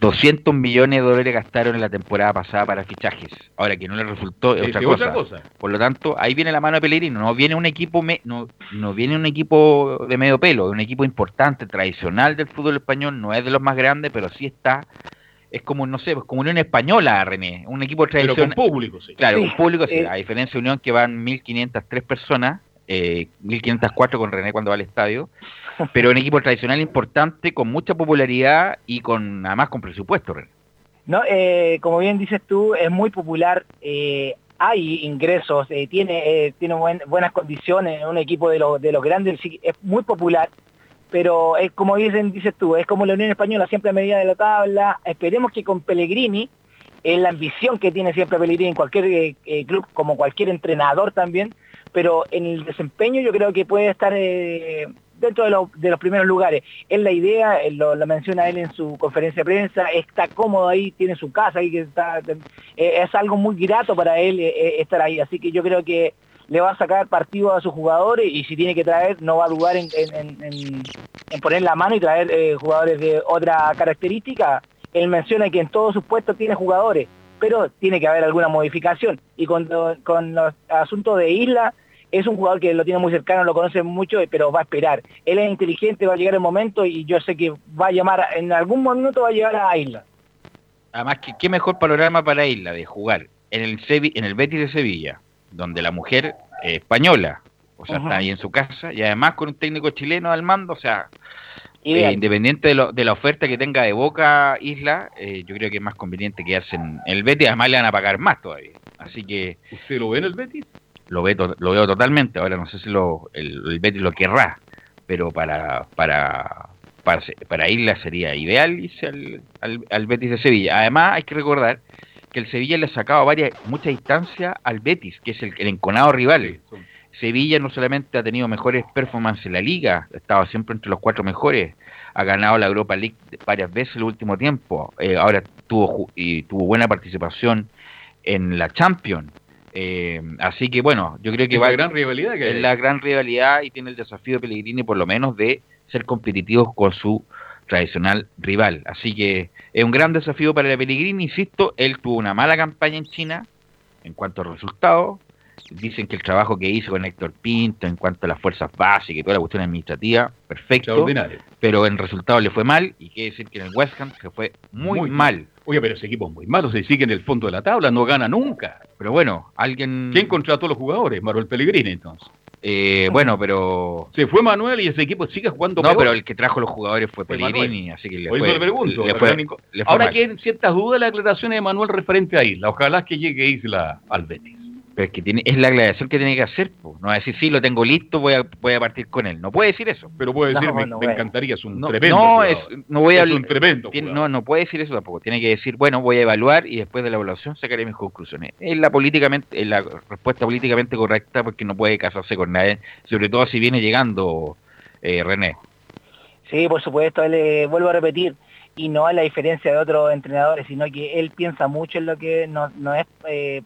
200 millones de dólares gastaron en la temporada pasada para fichajes. Ahora que no le resultó es Es otra, cosa. otra cosa. Por lo tanto, ahí viene la mano de Pellegrino. No viene un equipo me- no, no viene un equipo de medio pelo, es un equipo importante, tradicional del fútbol español. No es de los más grandes, pero sí está. Es como, no sé, pues como Unión Española, René. Un equipo Pero tradicional. con público, sí. Claro, Sí, un público, sí. eh. A diferencia de Unión, que van 1.503 personas, eh, 1.504 con René cuando va al estadio, pero un equipo tradicional importante, con mucha popularidad y con además con presupuesto. No, eh, como bien dices tú, es muy popular. eh, hay ingresos, eh, tiene, tiene buen- buenas condiciones, un equipo de, los de los grandes, es muy popular, pero es como dicen, dices tú, es como la Unión Española siempre a medida de la tabla. Esperemos que con Pellegrini, es la ambición que tiene siempre Pellegrini en cualquier club, como cualquier entrenador también, pero en el desempeño yo creo que puede estar dentro de, lo- de los primeros lugares. Es la idea, lo, menciona él en su conferencia de prensa, está cómodo ahí, tiene su casa ahí, que está, eh, es algo muy grato para él eh, eh, estar ahí, así que yo creo que le va a sacar partido a sus jugadores y si tiene que traer, no va a dudar en, en- poner la mano y traer jugadores de otra característica. Él menciona que en todos sus puestos tiene jugadores, pero tiene que haber alguna modificación. Y con, con los asuntos de Isla, es un jugador que lo tiene muy cercano, lo conoce mucho, pero va a esperar. Él es inteligente, va a llegar el momento y yo sé que va a llamar, en algún minuto va a llegar a Isla. Además, ¿qué, qué mejor panorama para Isla de jugar en el, Sevi- en el Betis de Sevilla, donde la mujer es española, o sea, está ahí en su casa, y además con un técnico chileno al mando, o sea, eh, independiente de, lo- de la oferta que tenga de Boca Isla, eh, yo creo que es más conveniente quedarse en el Betis, además le van a pagar más todavía. Así que ¿Usted lo ve en el Betis? Lo, ve to- lo veo totalmente, ahora no sé si lo, el, el Betis lo querrá, pero para, para, para, para Isla sería ideal irse al, al, al Betis de Sevilla. Además, hay que recordar que el Sevilla le ha sacado varias, mucha distancia al Betis, que es el, el enconado rival. Sevilla no solamente ha tenido mejores performances en la liga, ha estado siempre entre los cuatro mejores, ha ganado la Europa League varias veces en el último tiempo, eh, ahora tuvo, y tuvo buena participación en la Champions. Eh, así que bueno, yo creo que Es va la gran rivalidad que es hay. la gran rivalidad y tiene el desafío de Pellegrini por lo menos de ser competitivos con su tradicional rival. Así que es un gran desafío para Pellegrini, insisto, él tuvo una mala campaña en China en cuanto a resultados. Dicen que el trabajo que hizo con Héctor Pinto en cuanto a las fuerzas básicas y toda la cuestión administrativa, perfecto. Pero en resultados le fue mal y quiere decir que en el West Ham se fue muy, mal. Oye, pero ese equipo es muy malo, se sigue en el fondo de la tabla, no gana nunca. Pero bueno, alguien... ¿Quién contrató a los jugadores? Manuel Pellegrini, entonces. Eh, bueno, pero... Se fue Manuel y ese equipo sigue jugando No, peor. pero el que trajo los jugadores fue Pellegrini, así que le Hoy fue, pregunto. le fue Ahora mal. que ciertas dudas las declaraciones de Manuel referente a Isla. Ojalá que llegue Isla al Betis. Pero es que tiene, es la aclaración que tiene que hacer, po. no va a decir, sí, lo tengo listo, voy a, voy a partir con él. No puede decir eso. Pero puede No, decir, me, no, me bueno. encantaría, es un No, tremendo no, es, no voy a Es un tremendo tiene- jugador. no, no puede decir eso tampoco. Tiene que decir, bueno, voy a evaluar y después de la evaluación sacaré mis conclusiones. Es la políticamente, es la respuesta políticamente correcta porque no puede casarse con nadie, sobre todo si viene llegando eh, René. Sí, por supuesto, le vuelvo a repetir, y no es la diferencia de otros entrenadores, sino que él piensa mucho en lo que no, no es, eh,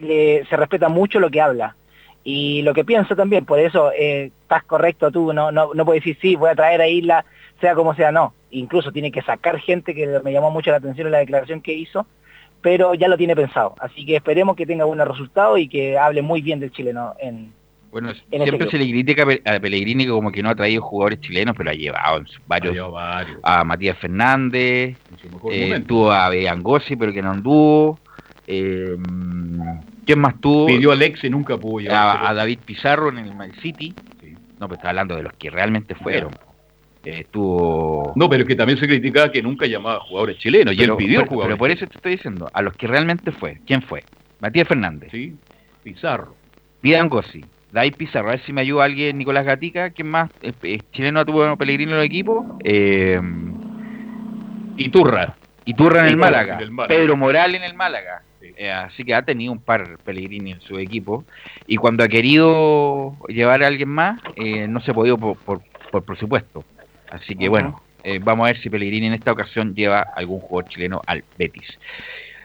le- se respeta mucho lo que habla. Y lo que piensa también, por eso eh, estás correcto tú, no, no, no puedes decir sí, voy a traer a Isla, sea como sea, no, incluso tiene que sacar gente que me llamó mucho la atención en la declaración que hizo, pero ya lo tiene pensado, así que esperemos que tenga buenos resultados y que hable muy bien del chileno en, Bueno, En siempre se le critica a Pe- a Pellegrini que como que no ha traído jugadores chilenos, pero ha llevado varios, a Matías Fernández, mejor eh, tuvo a Beangosi, pero que no anduvo. Eh, ¿Quién más tuvo? Pidió a Alex y nunca pudo llevar. a, a David Pizarro en el Man City. No, pero está hablando de los que realmente fueron. Eh, estuvo... No, pero es que también se criticaba que nunca llamaba a jugadores chilenos y pero, él pidió pero- jugadores pero por eso te estoy diciendo, a los que realmente fue. ¿Quién fue? Matías Fernández. Sí, Pizarro. Vidangosi. David Pizarro. A ver si me ayuda alguien, Nicolás Gatica. ¿Quién más? Eh, eh, ¿Chileno tuvo Pellegrino en el equipo? Eh, Iturra. Iturra en el Málaga, en el Málaga. Pedro Moral en el Málaga. Eh, así que ha tenido un par Pellegrini en su equipo. Y cuando ha querido llevar a alguien más, eh, no se ha podido por, por, por presupuesto. Así que bueno, eh, vamos a ver si Pellegrini en esta ocasión lleva algún jugador chileno al Betis.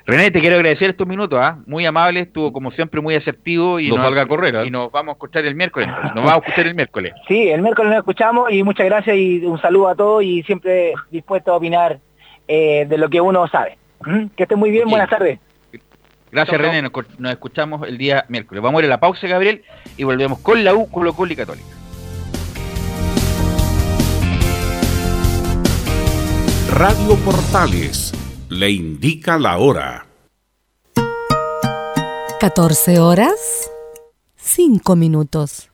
René, te quiero agradecer estos minutos, ¿ah? muy amable, estuvo como siempre muy asertivo y No nos, salga a correr, ¿ah? y nos vamos a escuchar el miércoles. Nos vamos a escuchar el miércoles. <laughs> Sí, el miércoles nos escuchamos y muchas gracias y un saludo a todos y siempre dispuesto a opinar eh, de lo que uno sabe. ¿Mm? Que estén muy bien, Sí. buenas tardes. Gracias, René. Nos, escuchamos el día miércoles. Vamos a ir a la pausa, Gabriel, y volvemos con la U, Colo Colo y Católica. Radio Portales le indica la hora. 14 horas, 5 minutos.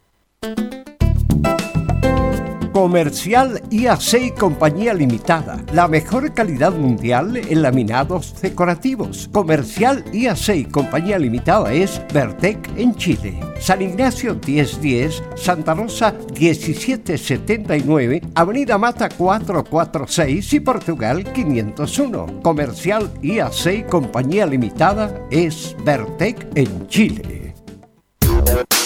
Comercial IAC y Compañía Limitada. La mejor calidad mundial en laminados decorativos. Comercial IAC y Compañía Limitada es Vertec en Chile. San Ignacio 1010, Santa Rosa 1779, Avenida Mata 446 y Portugal 501. Comercial IAC y Compañía Limitada es Vertec en Chile.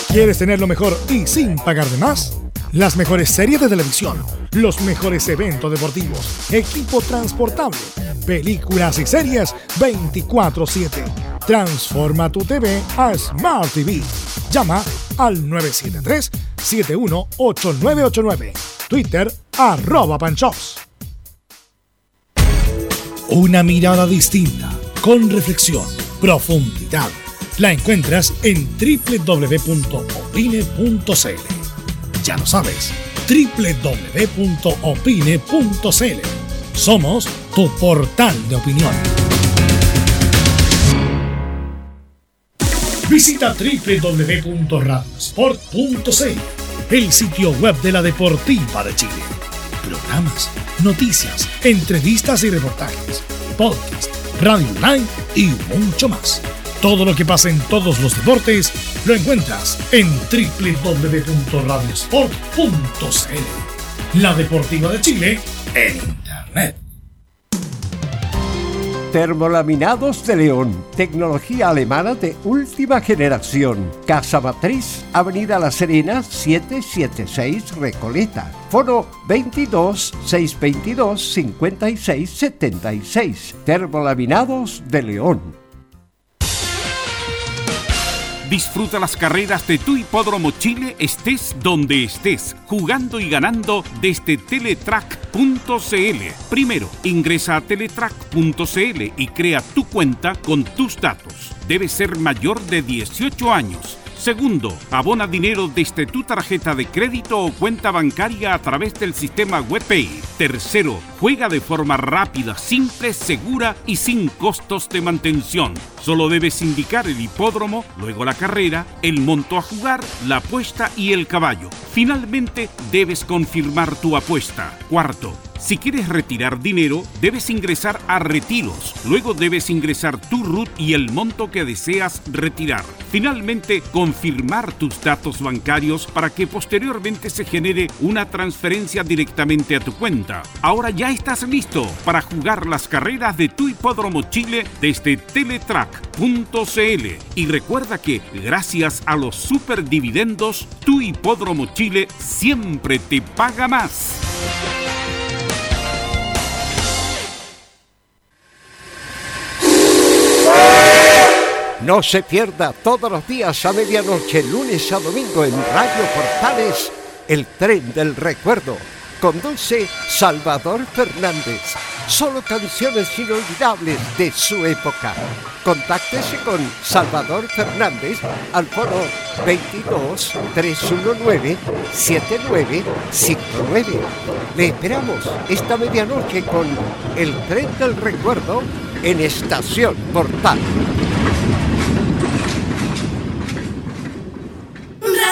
¿Quieres tener lo mejor y sin pagar de más? Las mejores series de televisión, los mejores eventos deportivos, equipo transportable, películas y series 24/7. Transforma tu TV a Smart TV. Llama al 973-718989. Twitter arroba panchops. Una mirada distinta, con reflexión, profundidad. La encuentras en www.opine.cl. Ya lo sabes, www.opine.cl. Somos tu portal de opinión. Visita www.radiosport.cl, el sitio web de la Deportiva de Chile. Programas, noticias, entrevistas y reportajes, podcast, radio online y mucho más. Todo lo que pasa en todos los deportes lo encuentras en www.radiosport.cl. La Deportiva de Chile en Internet. Termolaminados de León, tecnología alemana de última generación. Casa Matriz, Avenida La Serena, 776 Recoleta. Foro 22 622 56 76. Termolaminados de León. Disfruta las carreras de tu hipódromo Chile, estés donde estés, jugando y ganando desde teletrack.cl. Primero, ingresa a teletrack.cl y crea tu cuenta con tus datos. Debes ser mayor de 18 años. Segundo, abona dinero desde tu tarjeta de crédito o cuenta bancaria a través del sistema WebPay. Tercero, juega de forma rápida, simple, segura y sin costos de mantención. Solo debes indicar el hipódromo, luego la carrera, el monto a jugar, la apuesta y el caballo. Finalmente, debes confirmar tu apuesta. Cuarto, si quieres retirar dinero, debes ingresar a Retiros. Luego debes ingresar tu RUT y el monto que deseas retirar. Finalmente, confirmar tus datos bancarios para que posteriormente se genere una transferencia directamente a tu cuenta. Ahora ya estás listo para jugar las carreras de tu hipódromo Chile desde teletrack.cl. Y recuerda que gracias a los superdividendos, tu hipódromo Chile siempre te paga más. No se pierda todos los días a medianoche, lunes a domingo en Radio Portales, el tren del recuerdo. Conduce Salvador Fernández. Solo canciones inolvidables de su época. Contáctese con Salvador Fernández al foro 22 319 7959. Le esperamos esta medianoche con el tren del recuerdo en Estación Portal.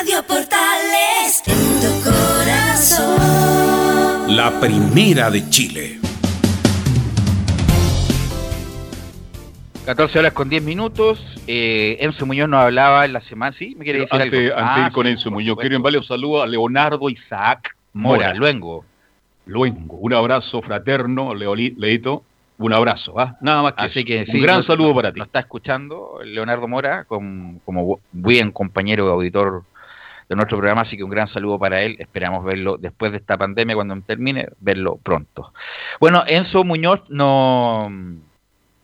Radio Portales en tu corazón. La primera de Chile. 14 horas con 10 minutos. Eh, Enzo Muñoz nos hablaba en la semana. ¿Sí? ¿Me quiere decir Antes, algo? antes de Ah, ir con sí, Enzo Muñoz, quiero enviarle un saludo a Leonardo Isaac Mora, Mora. Luengo. Luengo. Un abrazo fraterno, Leoli- Leito. Un abrazo, ¿ah? Nada más que Así que Un sí, gran nos- saludo para ti. Nos está escuchando Leonardo Mora com- como buen compañero auditor de nuestro programa, así que un gran saludo para él. Esperamos verlo después de esta pandemia, cuando termine, verlo pronto. Bueno, Enzo Muñoz no,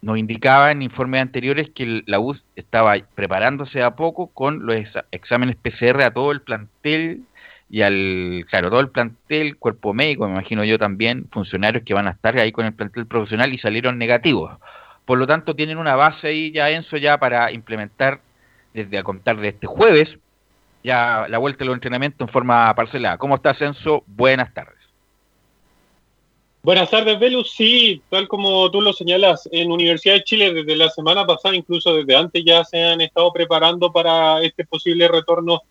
nos indicaba en informes anteriores que la U estaba preparándose a poco con los exámenes PCR a todo el plantel y al, claro, todo el plantel, cuerpo médico, me imagino yo también, funcionarios que van a estar ahí con el plantel profesional y salieron negativos. Por lo tanto, tienen una base ahí ya, Enzo, ya para implementar desde a contar de este jueves, ya la vuelta de los entrenamientos en forma parcelada. ¿Cómo estás, Enzo? Buenas tardes. Buenas tardes, Velus. Sí, tal como tú lo señalas, en Universidad de Chile desde la semana pasada, incluso desde antes, ya se han estado preparando para este posible retorno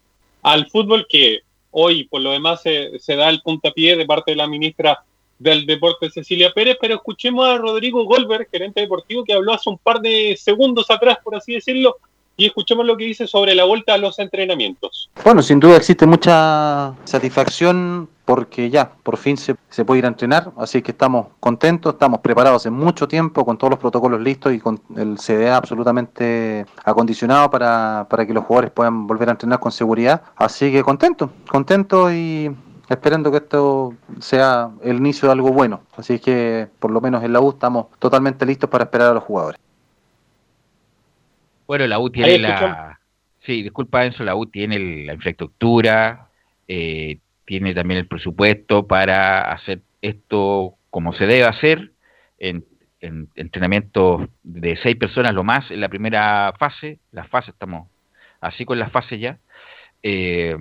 al fútbol que hoy, por lo demás, se, se da el puntapié de parte de la ministra del Deporte, Cecilia Pérez. Pero escuchemos a Rodrigo Goldberg, gerente deportivo, que habló hace un par de segundos atrás, por así decirlo, y escuchemos lo que dice sobre la vuelta a los entrenamientos. Bueno, sin duda existe mucha satisfacción porque ya, por fin se, puede ir a entrenar, así que estamos contentos, estamos preparados hace mucho tiempo con todos los protocolos listos y con el CDA absolutamente acondicionado para, para que los jugadores puedan volver a entrenar con seguridad. Así que contentos, contentos y esperando que esto sea el inicio de algo bueno. Así que por lo menos en la U estamos totalmente listos para esperar a los jugadores. Bueno, la U tiene la... Sí, disculpa Enzo, la U tiene el- la infraestructura, eh, tiene también el presupuesto para hacer esto como se debe hacer, en, en entrenamientos de seis personas lo más en la primera fase, las fases estamos así con las fases ya, eh,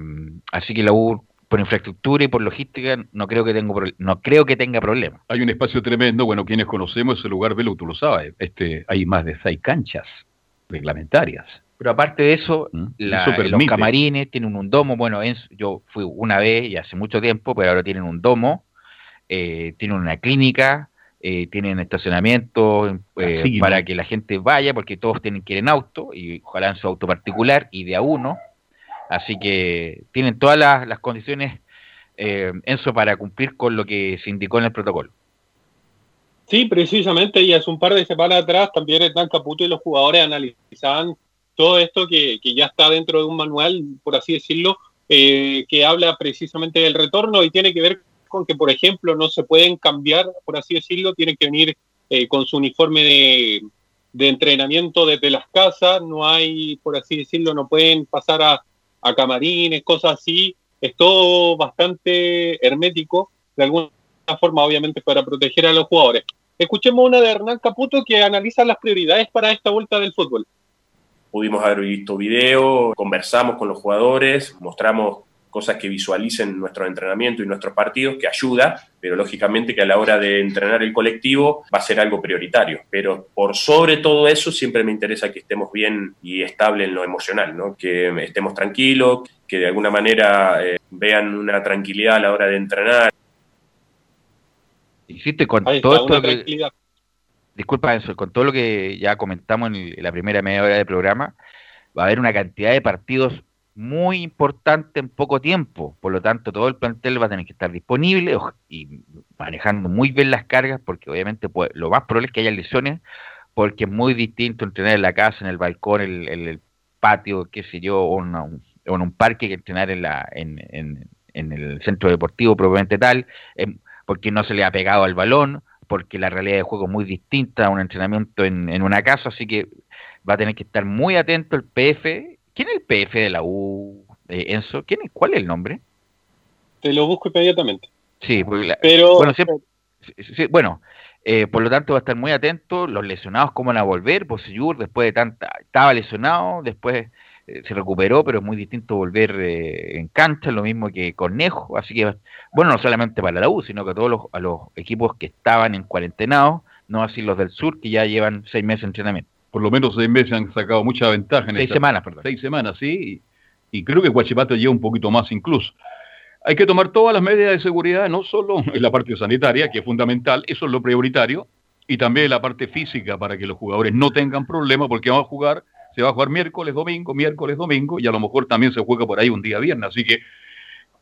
así que la U por infraestructura y por logística no creo que tenga pro- no creo que tenga problema. Hay un espacio tremendo, bueno, quienes conocemos ese lugar, Velo, tú lo sabes, este, hay más de seis canchas reglamentarias. Pero aparte de eso, ¿Mm? la- Eso los camarines tienen un domo. Bueno, en- yo fui una vez y hace mucho tiempo, pero ahora tienen un domo, eh, tienen una clínica, eh, tienen estacionamiento eh, Así, para ¿no? que la gente vaya, porque todos tienen que ir en auto y ojalá en su auto particular y de a uno. Así que tienen todas las, las condiciones, Enzo, para cumplir con lo que se indicó en el protocolo. Sí, precisamente, y hace un par de semanas atrás también Hernán Caputo y los jugadores analizaban todo esto que, que ya está dentro de un manual, por así decirlo, eh, que habla precisamente del retorno y tiene que ver con que, por ejemplo, no se pueden cambiar, por así decirlo, tienen que venir eh, con su uniforme de, de entrenamiento desde las casas, no hay, por así decirlo, no pueden pasar a, a camarines, cosas así, es todo bastante hermético, de alguna forma, obviamente, para proteger a los jugadores. Escuchemos una de Hernán Caputo que analiza las prioridades para esta vuelta del fútbol. Pudimos haber visto video, conversamos con los jugadores, mostramos cosas que visualicen nuestro entrenamiento y nuestros partidos, que ayuda, pero lógicamente que a la hora de entrenar el colectivo va a ser algo prioritario. Pero por sobre todo eso siempre me interesa que estemos bien y estable en lo emocional, ¿no? que estemos tranquilos, que de alguna manera eh, vean una tranquilidad a la hora de entrenar. Con Ahí todo esto que-. Disculpa, Enzo, con todo lo que ya comentamos en, el- en la primera media hora del programa, va a haber una cantidad de partidos muy importante en poco tiempo. Por lo tanto, todo el plantel va a tener que estar disponible y manejando muy bien las cargas, porque obviamente pues, lo más probable es que haya lesiones, porque es muy distinto entrenar en la casa, en el balcón, en, en el patio, qué sé yo, o en, un, en parque que entrenar en, la, en, en- en el centro deportivo propiamente tal, em, porque no se le ha pegado al balón, porque la realidad de juego es muy distinta a un entrenamiento en, en una casa, así que va a tener que estar muy atento el PF. ¿Quién es el PF de la U, eh, Enzo? ¿Quién es, ¿Cuál es el nombre? Te lo busco inmediatamente. Sí, porque la- Pero- bueno, siempre- sí, sí, bueno, eh, por lo tanto va a estar muy atento, los lesionados cómo van a volver, Bosellur después de tanta, estaba lesionado, después eh, se recuperó, pero es muy distinto volver eh, en cancha, lo mismo que Cornejo, así que, bueno, no solamente para la U, sino que a todos los, a los equipos que estaban en cuarentenados, no así los del sur, que ya llevan seis meses de entrenamiento. Por lo menos seis meses han sacado mucha ventaja en Seis esta- semanas, perdón. Seis semanas, sí. Y, y creo que Guachipato lleva un poquito más incluso. Hay que tomar todas las medidas de seguridad, no solo <laughs> en la parte sanitaria, que es fundamental, eso es lo prioritario, y también la parte física para que los jugadores no tengan problemas, porque vamos a jugar, se va a jugar miércoles, domingo, miércoles, domingo, y a lo mejor también se juega por ahí un día viernes. Así que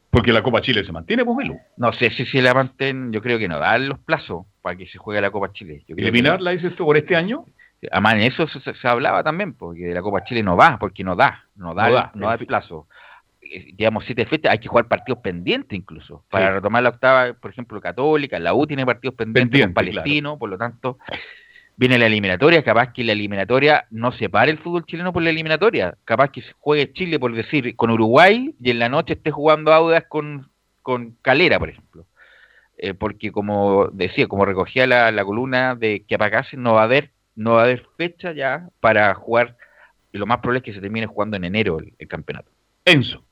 Porque la Copa Chile se mantiene, pues, Melu. No sé si se la mantienen, yo creo que no dan los plazos para que se juegue la Copa Chile. Yo creo que ¿Eliminarla, dices tú, por este año? Además, en eso se, se hablaba también, porque la Copa Chile no va, porque no da, no da, No da, no da el plazo. Eh, Digamos, siete fechas, hay que jugar partidos pendientes incluso. Para Sí. retomar la octava, por ejemplo, Católica, la U tiene partidos pendientes Pendiente, con Palestino, por lo tanto, viene la eliminatoria, capaz que la eliminatoria no separe el fútbol chileno por la eliminatoria. Capaz que se juegue Chile, por decir, con Uruguay y en la noche esté jugando Audas con, con Calera, por ejemplo. Eh, porque como decía, como recogía la, la columna de que apagase, no va a haber, no va a haber fecha ya para jugar, y lo más probable es que se termine jugando en enero el, el campeonato. Enzo.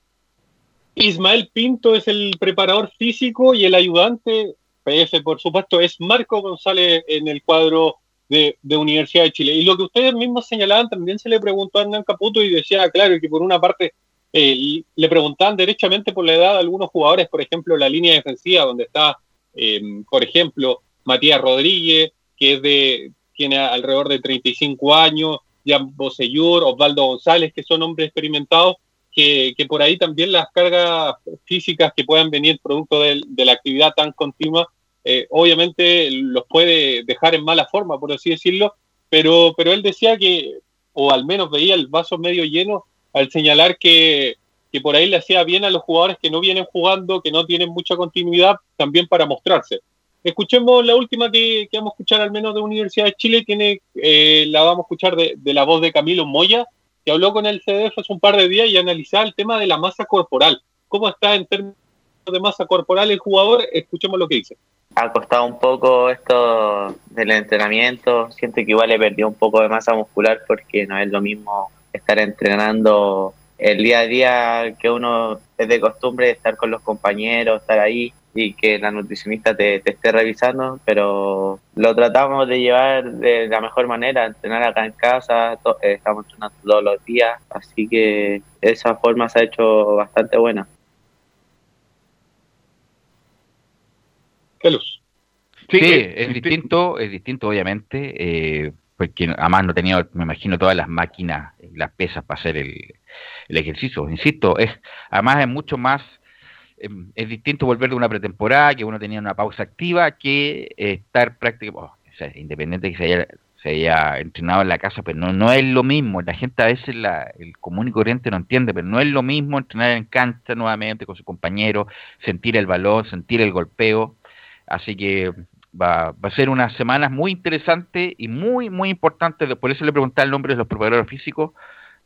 Ismael Pinto es el preparador físico y el ayudante, PF por supuesto, es Marco González en el cuadro de, Universidad de Chile. Y lo que ustedes mismos señalaban, también se le preguntó a Hernán Caputo y decía, claro, que por una parte eh, le preguntaban derechamente por la edad algunos jugadores, por ejemplo, la línea defensiva, donde está, eh, por ejemplo, Matías Rodríguez, que es de, tiene alrededor de 35 años, Jan Bosellur, Osvaldo González, que son hombres experimentados, que, que por ahí también las cargas físicas que puedan venir producto de, la actividad tan continua, eh, obviamente los puede dejar en mala forma, por así decirlo, pero, pero él decía que, o al menos veía el vaso medio lleno al señalar que, que por ahí le hacía bien a los jugadores que no vienen jugando, que no tienen mucha continuidad, también para mostrarse. Escuchemos la última que, que vamos a escuchar al menos de Universidad de Chile, tiene, eh, la vamos a escuchar de, la voz de Camilo Moya, que habló con el CDF hace un par de días y analizaba el tema de la masa corporal. ¿Cómo está en términos de masa corporal el jugador? Escuchemos lo que dice. ha costado un poco esto del entrenamiento. Siento que igual he perdido un poco de masa muscular porque no es lo mismo estar entrenando el día a día que uno es de costumbre estar con los compañeros, estar ahí y que la nutricionista te, esté revisando, pero lo tratamos de llevar de la mejor manera, entrenar acá en casa, eh, estamos entrenando todos los días, así que esa forma se ha hecho bastante buena. ¿Qué luz? Sí, es distinto, es distinto obviamente, eh, porque además no tenía, me imagino, todas las máquinas, y las pesas para hacer el, el ejercicio. Insisto, es además es mucho más, eh, es distinto volver de una pretemporada, que uno tenía una pausa activa, que eh, estar prácticamente, o sea, independiente que se haya, se haya entrenado en la casa, pero no, no es lo mismo. La gente a veces, la, el común y corriente no entiende, pero no es lo mismo entrenar en cancha nuevamente con su compañero, sentir el balón, sentir el golpeo. Así que va, a ser unas semanas muy interesantes y muy, muy importantes. Por eso le pregunté el nombre de los preparadores físicos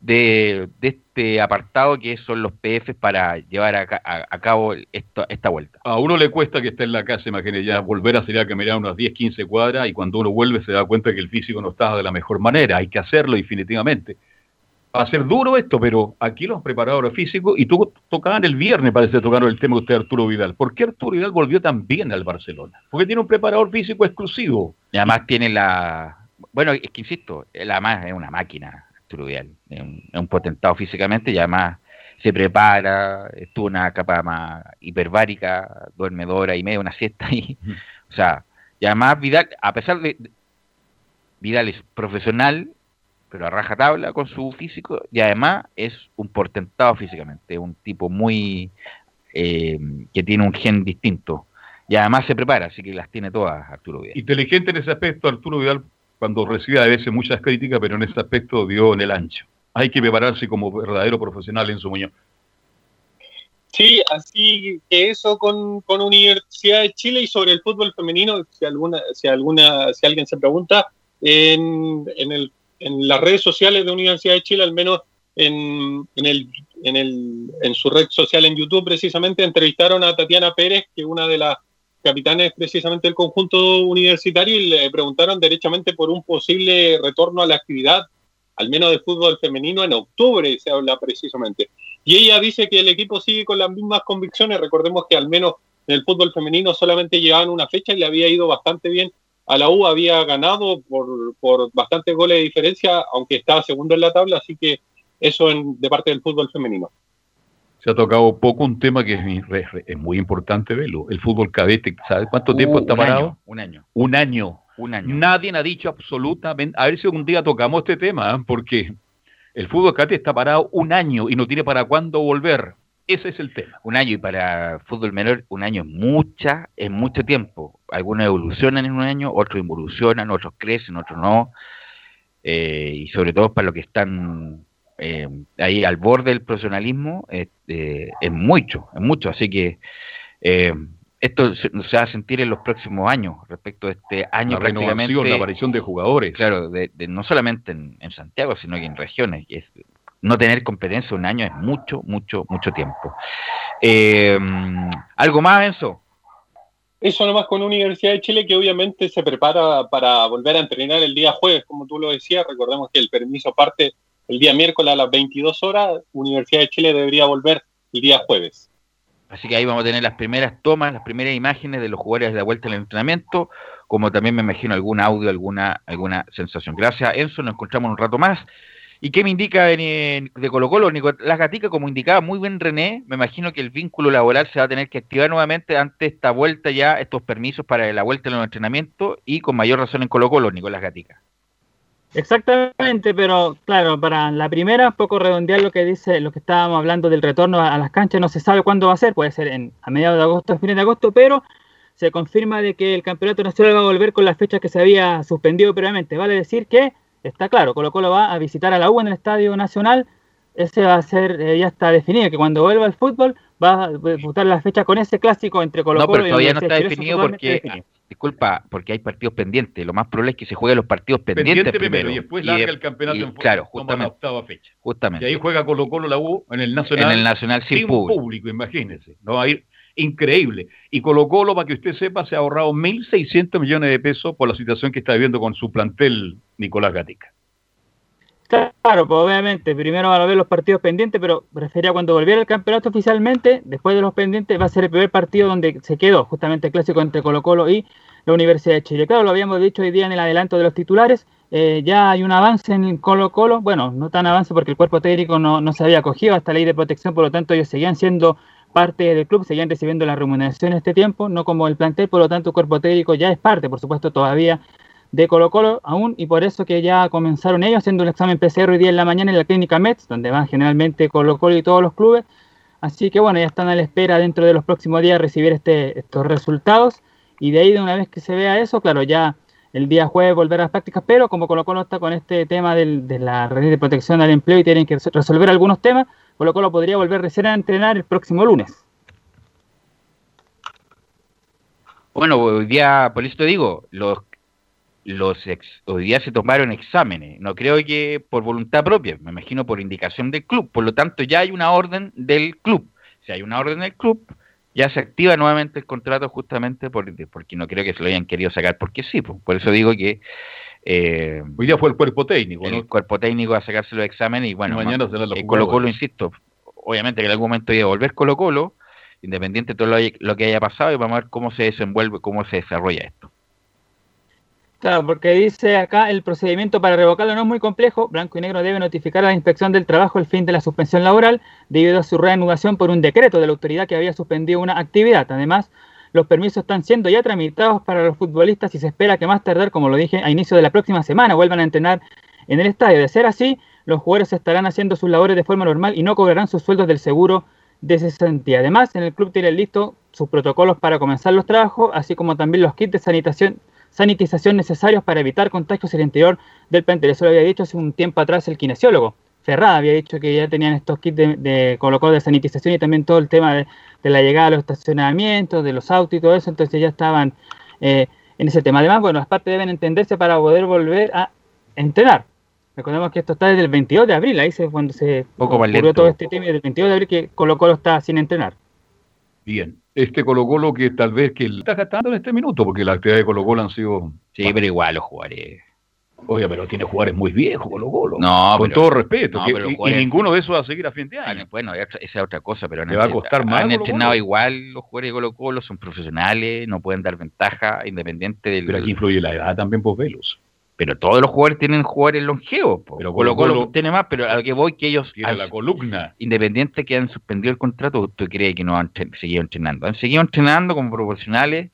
de, de este apartado que son los PF para llevar a, a- cabo esta vuelta. A uno le cuesta que esté en la casa, imagínate, ya volver a salir a caminar unas 10, 15 cuadras y cuando uno vuelve se da cuenta que el físico no está de la mejor manera. Hay que hacerlo definitivamente. Va a ser duro esto, pero aquí los preparadores físicos, y tú tocaban el viernes, parece tocaron el tema de usted, Arturo Vidal. ¿Por qué Arturo Vidal volvió tan bien al Barcelona? Porque tiene un preparador físico exclusivo. Y además tiene la... Bueno, es que insisto, además es una máquina, Arturo Vidal. Es un, es un potentado físicamente y además se prepara, estuvo una capa más hiperbárica, duerme dos horas y media, una siesta y, o sea, y además Vidal, a pesar de, Vidal es profesional, pero a rajatabla con su físico y además es un portentado físicamente, es un tipo muy eh, que tiene un gen distinto y además se prepara, así que las tiene todas Arturo Vidal. Inteligente en ese aspecto, Arturo Vidal, cuando recibe a veces muchas críticas, pero en ese aspecto dio en el ancho. Hay que prepararse como verdadero profesional en su muñón. Sí, así que eso con, con Universidad de Chile y sobre el fútbol femenino, si alguna, si alguna, si alguien se pregunta, en, en, el, en las redes sociales de Universidad de Chile, al menos en, en, el, en, el, en su red social en YouTube, precisamente entrevistaron a Tatiana Pérez, que es una de las capitanes precisamente del conjunto universitario, y le preguntaron derechamente por un posible retorno a la actividad, al menos de fútbol femenino, en octubre se habla precisamente. Y ella dice que el equipo sigue con las mismas convicciones. Recordemos que al menos en el fútbol femenino solamente llevaban una fecha y le había ido bastante bien. A la U había ganado por, por bastantes goles de diferencia, aunque estaba segundo en la tabla, así que eso en, de parte del fútbol femenino. Se ha tocado poco un tema que es, muy- es muy importante verlo. El fútbol cadete, ¿sabes cuánto tiempo Uh, está un parado? año, un año. Un año. Un año. Nadie ha dicho absolutamente. A ver si un día tocamos este tema, ¿eh? porque el fútbol cadete está parado un año y no tiene para cuándo volver. Ese es el tema. Un año y para fútbol menor un año es mucha, es mucho tiempo. Algunos evolucionan en un año, otros evolucionan, otros crecen, otros no. Eh, y sobre todo para los que están eh, ahí al borde del profesionalismo, eh, es mucho, es mucho. Así que esto se, va a sentir en los próximos años respecto a este año la renovación, la aparición de jugadores. Claro, de, no solamente en, Santiago, sino que en regiones. Y es, no tener competencia un año es mucho, mucho, mucho tiempo. Eh, ¿Algo más, Enzo? Eso nomás con Universidad de Chile que obviamente se prepara para volver a entrenar el día jueves, como tú lo decías. Recordemos que el permiso parte el día miércoles a las 22 horas. Universidad de Chile debería volver el día jueves. Así que ahí vamos a tener las primeras tomas, las primeras imágenes de los jugadores de la vuelta al entrenamiento, como también me imagino algún audio, alguna, alguna sensación. Gracias, Enzo. Nos encontramos un rato más. ¿Y qué me indica de Colo Colo? Nicolás Gatica, como indicaba muy bien René, me imagino que el vínculo laboral se va a tener que activar nuevamente ante esta vuelta ya, estos permisos para la vuelta en los entrenamientos y con mayor razón en Colo Colo, Nicolás Gatica. Exactamente, pero claro, para la primera, poco redondear lo que dice, lo que estábamos hablando del retorno a, las canchas, no se sabe cuándo va a ser, puede ser en, a mediados de agosto, a fines de agosto, pero se confirma de que el campeonato nacional va a volver con las fechas que se había suspendido previamente. Vale decir que está claro, Colo Colo va a visitar a la U en el Estadio Nacional, ese va a ser, eh, ya está definido, que cuando vuelva el fútbol va a disputar la fecha con ese clásico entre Colo Colo no, pero todavía no está definido porque, disculpa, porque hay partidos pendientes, lo más probable es que se jueguen los partidos pendientes primero, y después larga el campeonato en claro, justamente, octava fecha. Justamente. Y ahí juega Colo Colo la U en el Nacional. En el Nacional sin, público. público, imagínense. No va a ir increíble. Y Colo Colo, para que usted sepa, se ha ahorrado 1.600 millones de pesos por la situación que está viviendo con su plantel Nicolás Gatica. Claro, pues obviamente, primero van a ver los partidos pendientes, pero prefería cuando volviera el campeonato oficialmente, después de los pendientes, va a ser el primer partido donde se quedó, justamente el clásico entre Colo Colo y la Universidad de Chile. Claro, lo habíamos dicho hoy día en el adelanto de los titulares, eh, ya hay un avance en Colo Colo, bueno, no tan avance porque el cuerpo técnico no, no se había acogido a esta ley de protección, por lo tanto ellos seguían siendo parte del club, seguían recibiendo la remuneración en este tiempo, no como el plantel, por lo tanto el cuerpo técnico ya es parte, por supuesto, todavía de Colo Colo aún y por eso que ya comenzaron ellos haciendo un examen PCR hoy día en la mañana en la clínica METS, donde van generalmente Colo Colo y todos los clubes. Así que bueno, ya están a la espera dentro de los próximos días recibir este, estos resultados y de ahí de una vez que se vea eso, claro, ya el día jueves volver a las prácticas, pero como Colo Colo está con este tema de la red de protección al empleo y tienen que resolver algunos temas, Colo Colo podría volver recién a entrenar el próximo lunes. Bueno, hoy día, por eso te digo, los los hoy día se tomaron exámenes, no creo que por voluntad propia, me imagino por indicación del club, por lo tanto ya hay una orden del club, si hay una orden del club, ya se activa nuevamente el contrato justamente por, porque no creo que se lo hayan querido sacar porque sí, por eso digo que eh, hoy día fue el cuerpo técnico, el cuerpo técnico a sacarse los exámenes y bueno, mañana será eh, Colo Colo, insisto, obviamente que en algún momento iba a volver Colo Colo, independiente de todo lo que haya pasado y vamos a ver cómo se desenvuelve, cómo se desarrolla esto. Claro, porque dice acá el procedimiento para revocarlo no es muy complejo. Blanco y Negro debe notificar a la inspección del trabajo el fin de la suspensión laboral debido a su reanudación por un decreto de la autoridad que había suspendido una actividad. Además, los permisos están siendo ya tramitados para los futbolistas y se espera que más tardar, como lo dije, a inicio de la próxima semana vuelvan a entrenar en el estadio. De ser así, los jugadores estarán haciendo sus labores de forma normal y no cobrarán sus sueldos del seguro de cesantía. Además, en el club tienen listo sus protocolos para comenzar los trabajos, así como también los kits de sanitación sanitización necesarios para evitar contagios en el interior del plantel. Eso lo había dicho hace un tiempo atrás el kinesiólogo. Ferrada había dicho que ya tenían estos kits de, de de sanitización y también todo el tema de, la llegada a los estacionamientos, de los autos y todo eso, entonces ya estaban eh, en ese tema. Además, bueno, las partes deben entenderse para poder volver a entrenar. Recordemos que esto está desde el 22 de abril, ahí es cuando se ocurrió todo este tema, del 22 de abril que Colo Colo está sin entrenar. Bien, este Colo Colo que tal vez que está gastando en este minuto, porque las actividades de Colo Colo han sido... Sí, pero igual los jugadores... Oye, pero tiene jugadores muy viejos Colo Colo. No, Con todo respeto. y, ninguno de esos va a seguir a fin de año. Bueno, esa es otra cosa, pero... ¿Le va a costar más Han entrenado igual los jugadores de Colo Colo, son profesionales, no pueden dar ventaja independiente del... Pero aquí influye la edad también, por pues, Velos. Pero todos los jugadores tienen jugadores longevos. Pero Colo Colo, tiene más, pero a lo que voy que ellos... Tiene la columna. Independiente que han suspendido el contrato, ¿usted cree que no han seguido entrenando? Han seguido entrenando como profesionales,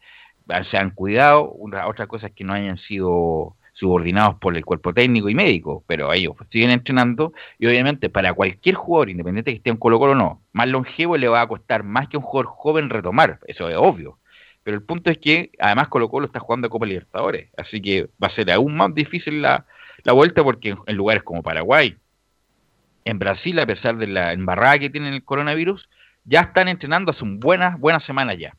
se han cuidado. Una, otra cosa es que no hayan sido subordinados por el cuerpo técnico y médico, pero ellos siguen entrenando y obviamente para cualquier jugador, independiente que esté en Colo Colo o no, más longevo le va a costar más que un jugador joven retomar, eso es obvio. Pero el punto es que además Colo Colo está jugando a Copa Libertadores, así que va a ser aún más difícil la, la vuelta porque en lugares como Paraguay, en Brasil, a pesar de la embarrada que tienen el coronavirus, ya están entrenando hace un buenas, buenas semanas ya.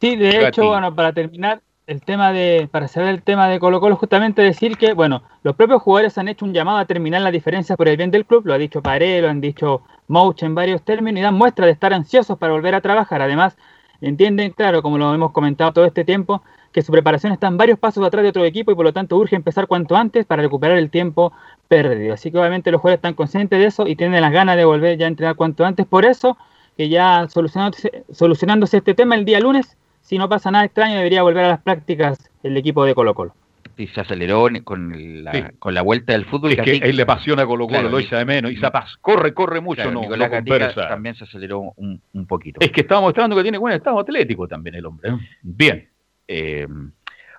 Sí, de hecho, bueno, para terminar, el tema de, para saber el tema de Colo Colo, justamente decir que, bueno, los propios jugadores han hecho un llamado a terminar la diferencia por el bien del club, lo ha dicho Paré, lo han dicho Mouch en varios términos, y dan muestra de estar ansiosos para volver a trabajar. Además, entienden, claro, como lo hemos comentado todo este tiempo, que su preparación está en varios pasos atrás de otro equipo y por lo tanto urge empezar cuanto antes para recuperar el tiempo perdido. Así que obviamente los jugadores están conscientes de eso y tienen las ganas de volver ya a entrenar cuanto antes. Por eso, que ya solucionándose, solucionándose este tema el día lunes, si no pasa nada extraño, debería volver a las prácticas el equipo de Colo Colo. Y se aceleró con la, con la vuelta del fútbol. Es que él le apasiona Colo Colo, lo echa de menos. Y Zapaz corre, corre mucho, no, Nicolás también se aceleró un, un, poquito. Es que estaba mostrando que tiene buen estado atlético también el hombre. ¿eh? Bien. Eh,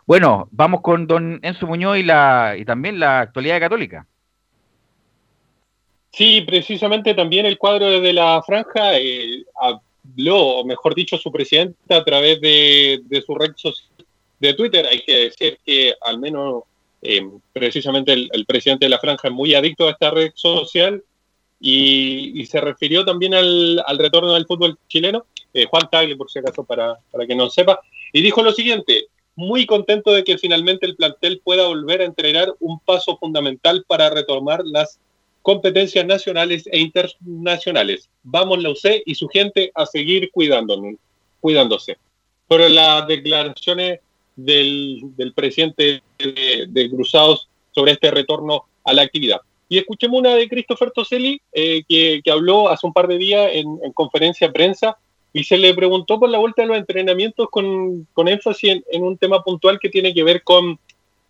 bueno, vamos con don Enzo Muñoz y, la, y también la actualidad católica. Sí, precisamente también el cuadro de la franja eh, habló, o mejor dicho, su presidente a través de, su red social de Twitter. Hay que decir que al menos eh, precisamente el, presidente de la franja es muy adicto a esta red social y, se refirió también al, retorno del fútbol chileno, eh, Juan Tagle, por si acaso, para, para que no sepa, y dijo lo siguiente, muy contento de que finalmente el plantel pueda volver a entrenar un paso fundamental para retomar las competencias nacionales e internacionales. Vamos la UC y su gente a seguir cuidándose. Pero las declaraciones del, presidente de, Cruzados sobre este retorno a la actividad. Y escuchemos una de Christopher Toselli, eh, que, habló hace un par de días en, en conferencia de prensa y se le preguntó por la vuelta de los entrenamientos con, énfasis en, un tema puntual que tiene que ver con,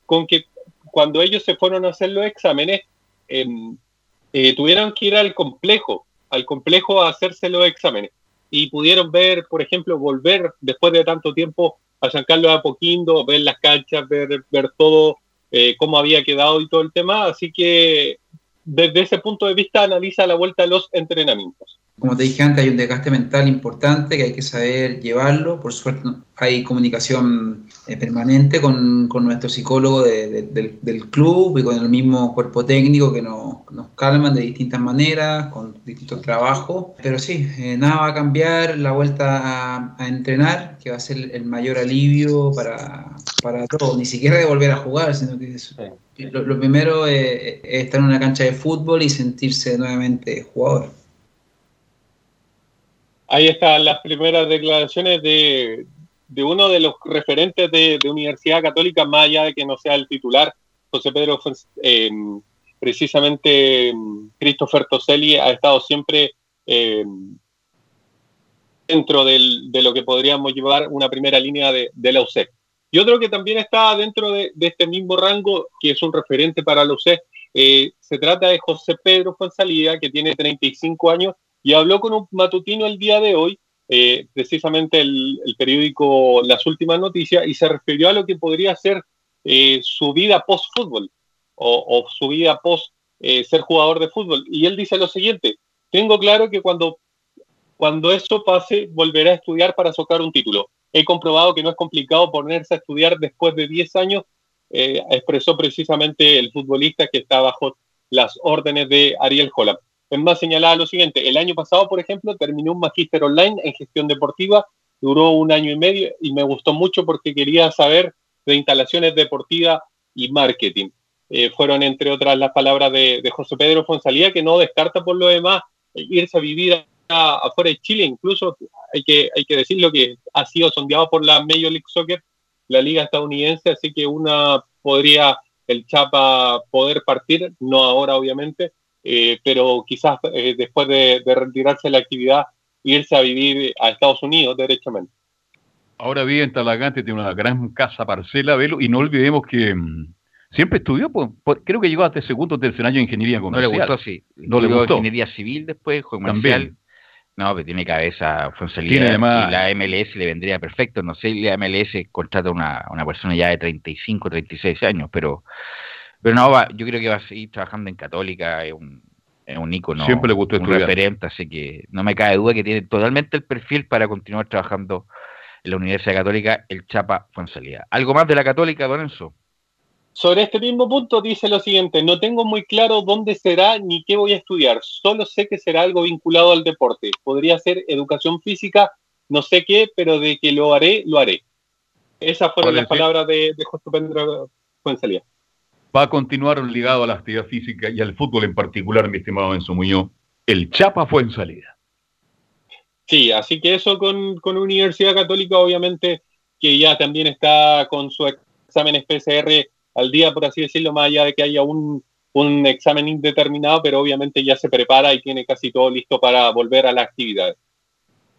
con que cuando ellos se fueron a hacer los exámenes, em, eh, tuvieron que ir al complejo, al complejo a hacerse los exámenes. Y pudieron ver, por ejemplo, volver después de tanto tiempo a San Carlos de Apoquindo, ver las canchas, ver, ver todo, eh, cómo había quedado y todo el tema. Así que desde ese punto de vista analiza la vuelta de los entrenamientos. Como te dije antes, hay un desgaste mental importante que hay que saber llevarlo. Por suerte hay comunicación eh, permanente con, nuestro psicólogo del, club y con el mismo cuerpo técnico que nos, calman de distintas maneras, con distintos trabajos. Pero sí, eh, nada va a cambiar la vuelta a, entrenar, que va a ser el mayor alivio para, para todos. Ni siquiera de volver a jugar, sino que lo, primero es estar en una cancha de fútbol y sentirse nuevamente jugador. Ahí están las primeras declaraciones de, uno de los referentes de, Universidad Católica, más allá de que no sea el titular, José Pedro, eh, precisamente Christopher Toselli ha estado siempre eh, dentro de lo que podríamos llevar una primera línea de, la UCE. Y otro que también está dentro de, este mismo rango, que es un referente para la UCE, eh, se trata de José Pedro Fonsalía, que tiene 35 años y habló con un matutino el día de hoy, eh, precisamente el, periódico Las Últimas Noticias, y se refirió a lo que podría ser eh, su vida post-fútbol o, su vida post eh, ser jugador de fútbol. Y él dice lo siguiente, tengo claro que cuando, cuando eso pase, volverá a estudiar para sacar un título. He comprobado que no es complicado ponerse a estudiar después de 10 años, expresó precisamente el futbolista que está bajo las órdenes de Ariel Holland. Es más, señalaba lo siguiente, el año pasado, por ejemplo, terminé un magíster online en gestión deportiva, duró un año y medio y me gustó mucho porque quería saber de instalaciones deportivas y marketing. Eh, fueron, entre otras, las palabras de, José Pedro Fonsalía, que no descarta por lo demás irse a vivir afuera de Chile. Incluso hay que, hay que decirlo que ha sido sondeado por la Major League Soccer, la liga estadounidense, así que una podría el Chapa poder partir, no ahora obviamente, eh, pero quizás eh, después de, retirarse de la actividad, irse a vivir a Estados Unidos derechamente. Ahora vive en Talagante, tiene una gran casa parcela, Velo, y no olvidemos que mm, siempre estudió, pues, creo que llegó hasta el segundo o tercer año de ingeniería comercial. No le gustó, sí. No le gustó. Ingeniería civil después, comercial. No, pero tiene cabeza Fonsalía Tiene además- y la MLS le vendría perfecto. No sé, la MLS contrata una, una persona ya de 35, 36 años, pero pero no, va, yo creo que va a seguir trabajando en Católica, es un, es un ícono, Siempre le gustó un estudiar. referente, así que no me cabe duda que tiene totalmente el perfil para continuar trabajando en la Universidad Católica, el Chapa Fonsalía. ¿Algo más de la Católica, Don Enzo? Sobre este mismo punto dice lo siguiente, no tengo muy claro dónde será ni qué voy a estudiar, solo sé que será algo vinculado al deporte. Podría ser educación física, no sé qué, pero de que lo haré, lo haré. Esas fueron las palabras de, de José Pedro Fuenzalía. Va a continuar ligado a la actividad física y al fútbol en particular, mi estimado Enzo Muñoz. El Chapa fue en salida. Sí, así que eso con, con Universidad Católica, obviamente, que ya también está con sus exámenes PCR al día, por así decirlo, más allá de que haya un, un examen indeterminado, pero obviamente ya se prepara y tiene casi todo listo para volver a la actividad.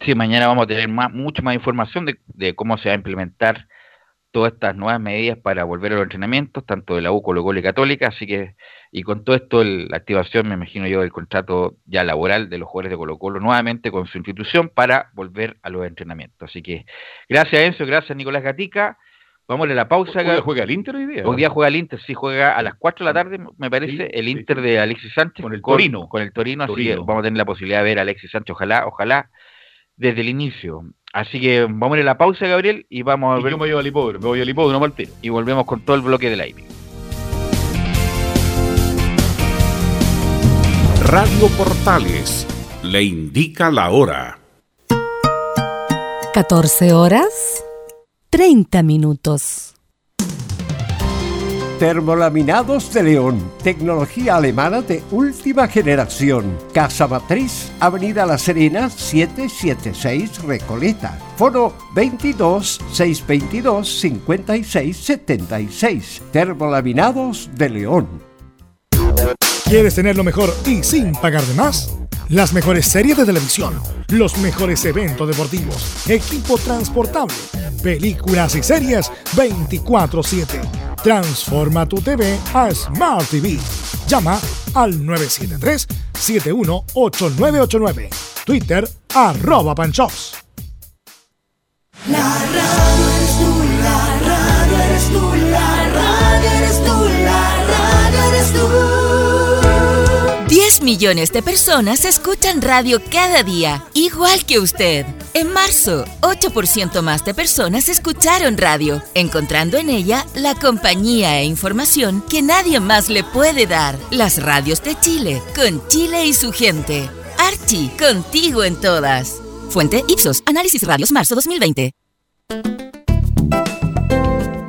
Sí, mañana vamos a tener más, mucho más información de, de cómo se va a implementar todas estas nuevas medidas para volver a los entrenamientos, tanto de la U, Colo Colo y Católica, así que, y con todo esto, el- la activación, me imagino yo, del contrato ya laboral de los jugadores de Colo Colo nuevamente con su institución para volver a los entrenamientos. Así que, gracias Enzo, gracias Nicolás Gatica. Vamos a la pausa. Hoy juega el Inter hoy día. Hoy día juega el Inter, sí, juega a las 4 de la tarde, me parece, el Inter de Alexis Sánchez. Con el Torino. Con el Torino, así Torino. que vamos a tener la posibilidad de ver a Alexis Sánchez, ojalá, ojalá, desde el inicio. Así que vamos a ir a la pausa, Gabriel, y vamos a Y ver. yo me voy al hipódromo, me voy al hipódromo tiro. Y volvemos con todo el bloque del aire. Radio Portales le indica la hora. 14 horas 30 minutos. Termolaminados de León, tecnología alemana de última generación. Casa Matriz, Avenida La Serena, 776 Recoleta. Foro 22 622 56 76. Termolaminados de León. ¿Quieres tener lo mejor y sin pagar de más? Las mejores series de televisión, los mejores eventos deportivos, equipo transportable, películas y series 24/7. Transforma tu TV a Smart TV. Llama al 973-718989. Twitter arroba panchops. La millones de personas escuchan radio cada día, igual que usted. En marzo, 8% más de personas escucharon radio, encontrando en ella la compañía e información que nadie más le puede dar. Las radios de Chile, con Chile y su gente. Archie, contigo en todas. Fuente Ipsos, Análisis Radios, marzo 2020.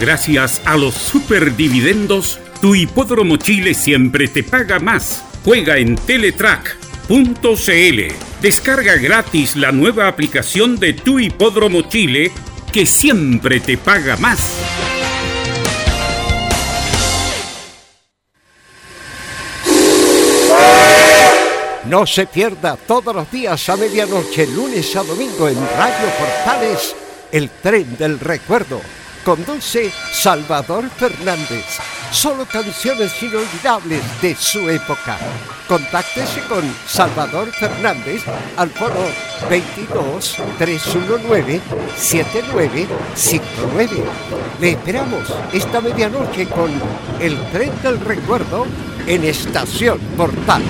Gracias a los superdividendos, tu hipódromo Chile siempre te paga más. Juega en Teletrack.cl. Descarga gratis la nueva aplicación de tu hipódromo Chile que siempre te paga más. No se pierda todos los días a medianoche, lunes a domingo en Radio Portales, el tren del recuerdo. Conduce Salvador Fernández. Solo canciones inolvidables de su época. Contáctese con Salvador Fernández al foro 22 319 7959. Le esperamos esta medianoche con el tren del recuerdo en Estación Portal.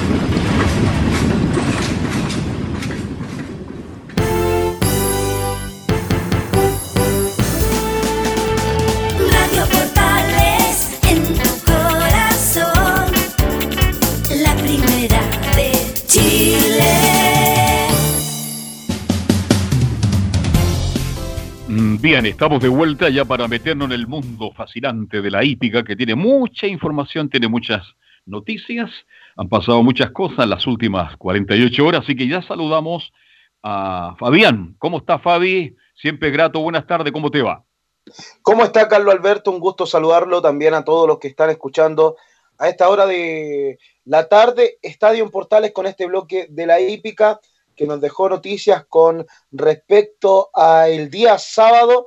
Bien, estamos de vuelta ya para meternos en el mundo fascinante de la hípica, que tiene mucha información, tiene muchas noticias. Han pasado muchas cosas en las últimas 48 horas, así que ya saludamos a Fabián. ¿Cómo está Fabi? Siempre grato, buenas tardes, ¿cómo te va? ¿Cómo está Carlos Alberto? Un gusto saludarlo también a todos los que están escuchando a esta hora de la tarde. Estadio en Portales con este bloque de la hípica que nos dejó noticias con respecto al día sábado,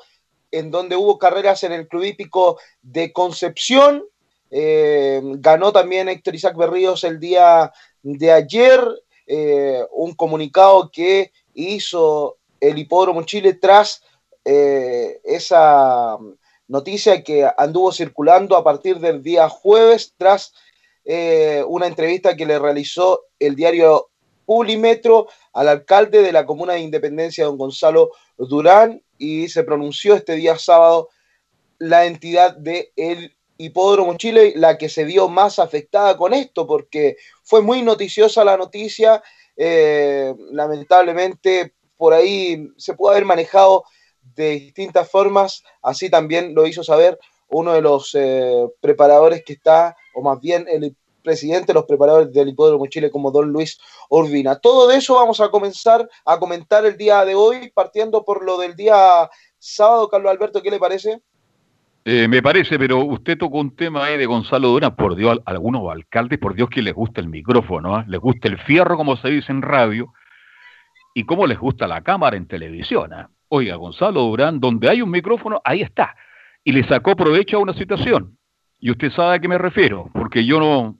en donde hubo carreras en el Club Hípico de Concepción. Eh, ganó también Héctor Isaac Berríos el día de ayer. Eh, un comunicado que hizo el Hipódromo Chile tras eh, esa noticia que anduvo circulando a partir del día jueves tras una entrevista que le realizó el diario Pulimetro al alcalde de la comuna de Independencia, don Gonzalo Durán, y se pronunció este día sábado la entidad de el Hipódromo Chile, la que se vio más afectada con esto, porque fue muy noticiosa la noticia, eh, lamentablemente por ahí se pudo haber manejado de distintas formas, así también lo hizo saber uno de los eh, preparadores que está, o más bien el presidente de los preparadores del Hipódromo Chile como don Luis Urbina. Todo de eso vamos a comenzar a comentar el día de hoy, partiendo por lo del día sábado. Carlos Alberto, ¿qué le parece? Eh, me parece, pero usted tocó un tema ahí de Gonzalo Durán, por Dios, algunos alcaldes, por Dios que les gusta el micrófono, ¿eh? les gusta el fierro, como se dice en radio, y cómo les gusta la cámara en televisión. ¿eh? Oiga, Gonzalo Durán, donde hay un micrófono, ahí está. Y le sacó provecho a una situación. Y usted sabe a qué me refiero, porque yo no,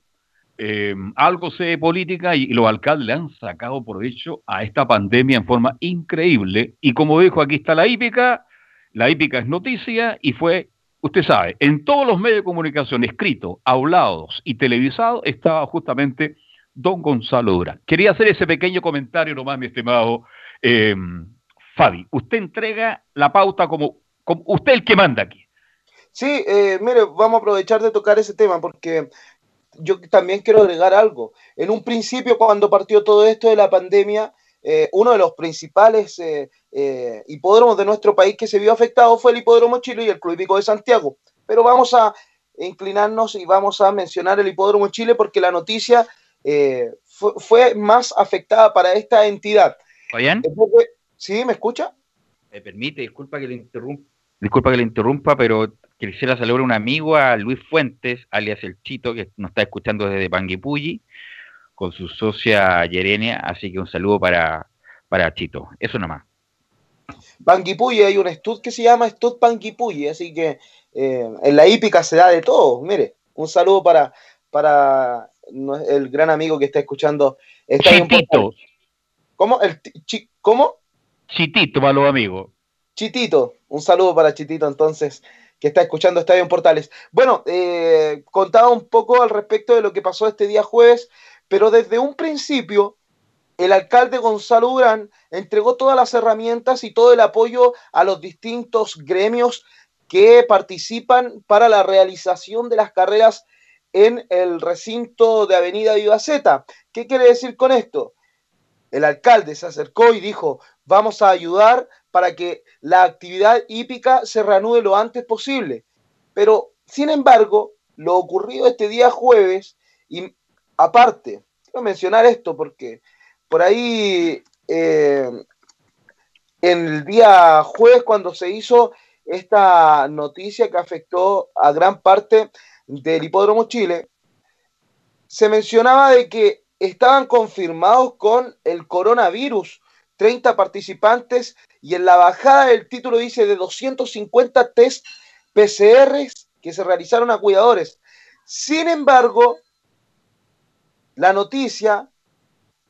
eh, algo sé de política y, los alcaldes le han sacado provecho a esta pandemia en forma increíble. Y como dijo, aquí está la hípica, la hípica es noticia y fue, usted sabe, en todos los medios de comunicación, escritos, hablados y televisados, estaba justamente don Gonzalo Durán. Quería hacer ese pequeño comentario nomás, mi estimado eh, Fabi. Usted entrega la pauta como, como usted el que manda aquí. Sí, eh, mire, vamos a aprovechar de tocar ese tema porque yo también quiero agregar algo. En un principio, cuando partió todo esto de la pandemia, eh, uno de los principales eh, eh, hipódromos de nuestro país que se vio afectado fue el Hipódromo Chile y el Club Hípico de Santiago. Pero vamos a inclinarnos y vamos a mencionar el Hipódromo Chile porque la noticia fue, más afectada para esta entidad. ¿Oyen? ¿Sí? ¿Me escucha? Me permite, disculpa que le interrumpa, disculpa que le interrumpa, pero quisiera saludar a un amigo, a Luis Fuentes, alias El Chito, que nos está escuchando desde Panguipulli, con su socia Yerenia, así que un saludo para, para Chito. Eso nomás. Panguipulli, hay un estud que se llama Estud Panguipulli, así que eh, en la hípica se da de todo. Mire, un saludo para, para el gran amigo que está escuchando. Chitito. ¿Cómo? El, ¿Cómo? Chitito para los amigos. Chitito, un saludo para Chitito entonces que está escuchando Estadio en Portales. Bueno, eh, contaba un poco al respecto de lo que pasó este día jueves, pero desde un principio el alcalde Gonzalo Durán entregó todas las herramientas y todo el apoyo a los distintos gremios que participan para la realización de las carreras en el recinto de Avenida Vivaceta. ¿Qué quiere decir con esto? El alcalde se acercó y dijo, vamos a ayudar para que la actividad hípica se reanude lo antes posible. Pero, sin embargo, lo ocurrido este día jueves, y aparte, quiero mencionar esto porque por ahí, eh, en el día jueves, cuando se hizo esta noticia que afectó a gran parte del Hipódromo Chile, se mencionaba de que estaban confirmados con el coronavirus 30 participantes y en la bajada del título dice de 250 test PCR que se realizaron a cuidadores. Sin embargo, la noticia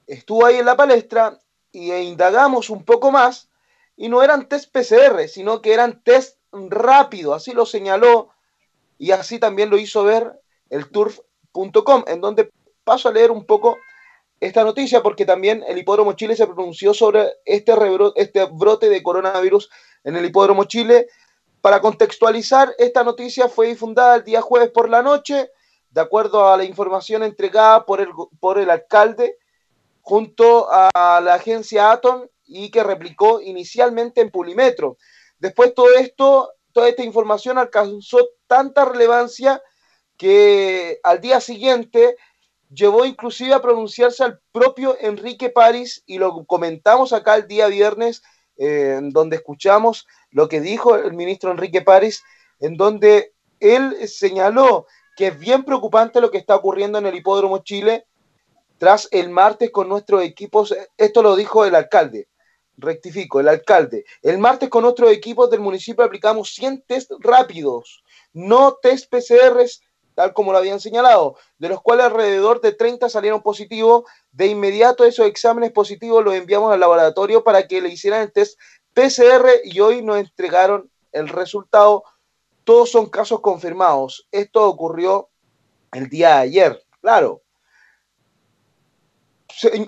estuvo ahí en la palestra y indagamos un poco más y no eran test PCR, sino que eran test rápido, así lo señaló y así también lo hizo ver el turf.com, en donde paso a leer un poco esta noticia porque también el Hipódromo Chile se pronunció sobre este, este brote de coronavirus en el Hipódromo Chile. Para contextualizar, esta noticia fue difundida el día jueves por la noche, de acuerdo a la información entregada por el, por el alcalde junto a la agencia Atom y que replicó inicialmente en Pulimetro. Después todo esto, toda esta información alcanzó tanta relevancia que al día siguiente llevó inclusive a pronunciarse al propio Enrique París y lo comentamos acá el día viernes, eh, donde escuchamos lo que dijo el ministro Enrique París, en donde él señaló que es bien preocupante lo que está ocurriendo en el Hipódromo Chile tras el martes con nuestros equipos, esto lo dijo el alcalde, rectifico, el alcalde, el martes con nuestros equipos del municipio aplicamos 100 test rápidos, no test PCRs tal como lo habían señalado, de los cuales alrededor de 30 salieron positivos. De inmediato esos exámenes positivos los enviamos al laboratorio para que le hicieran el test PCR y hoy nos entregaron el resultado. Todos son casos confirmados. Esto ocurrió el día de ayer, claro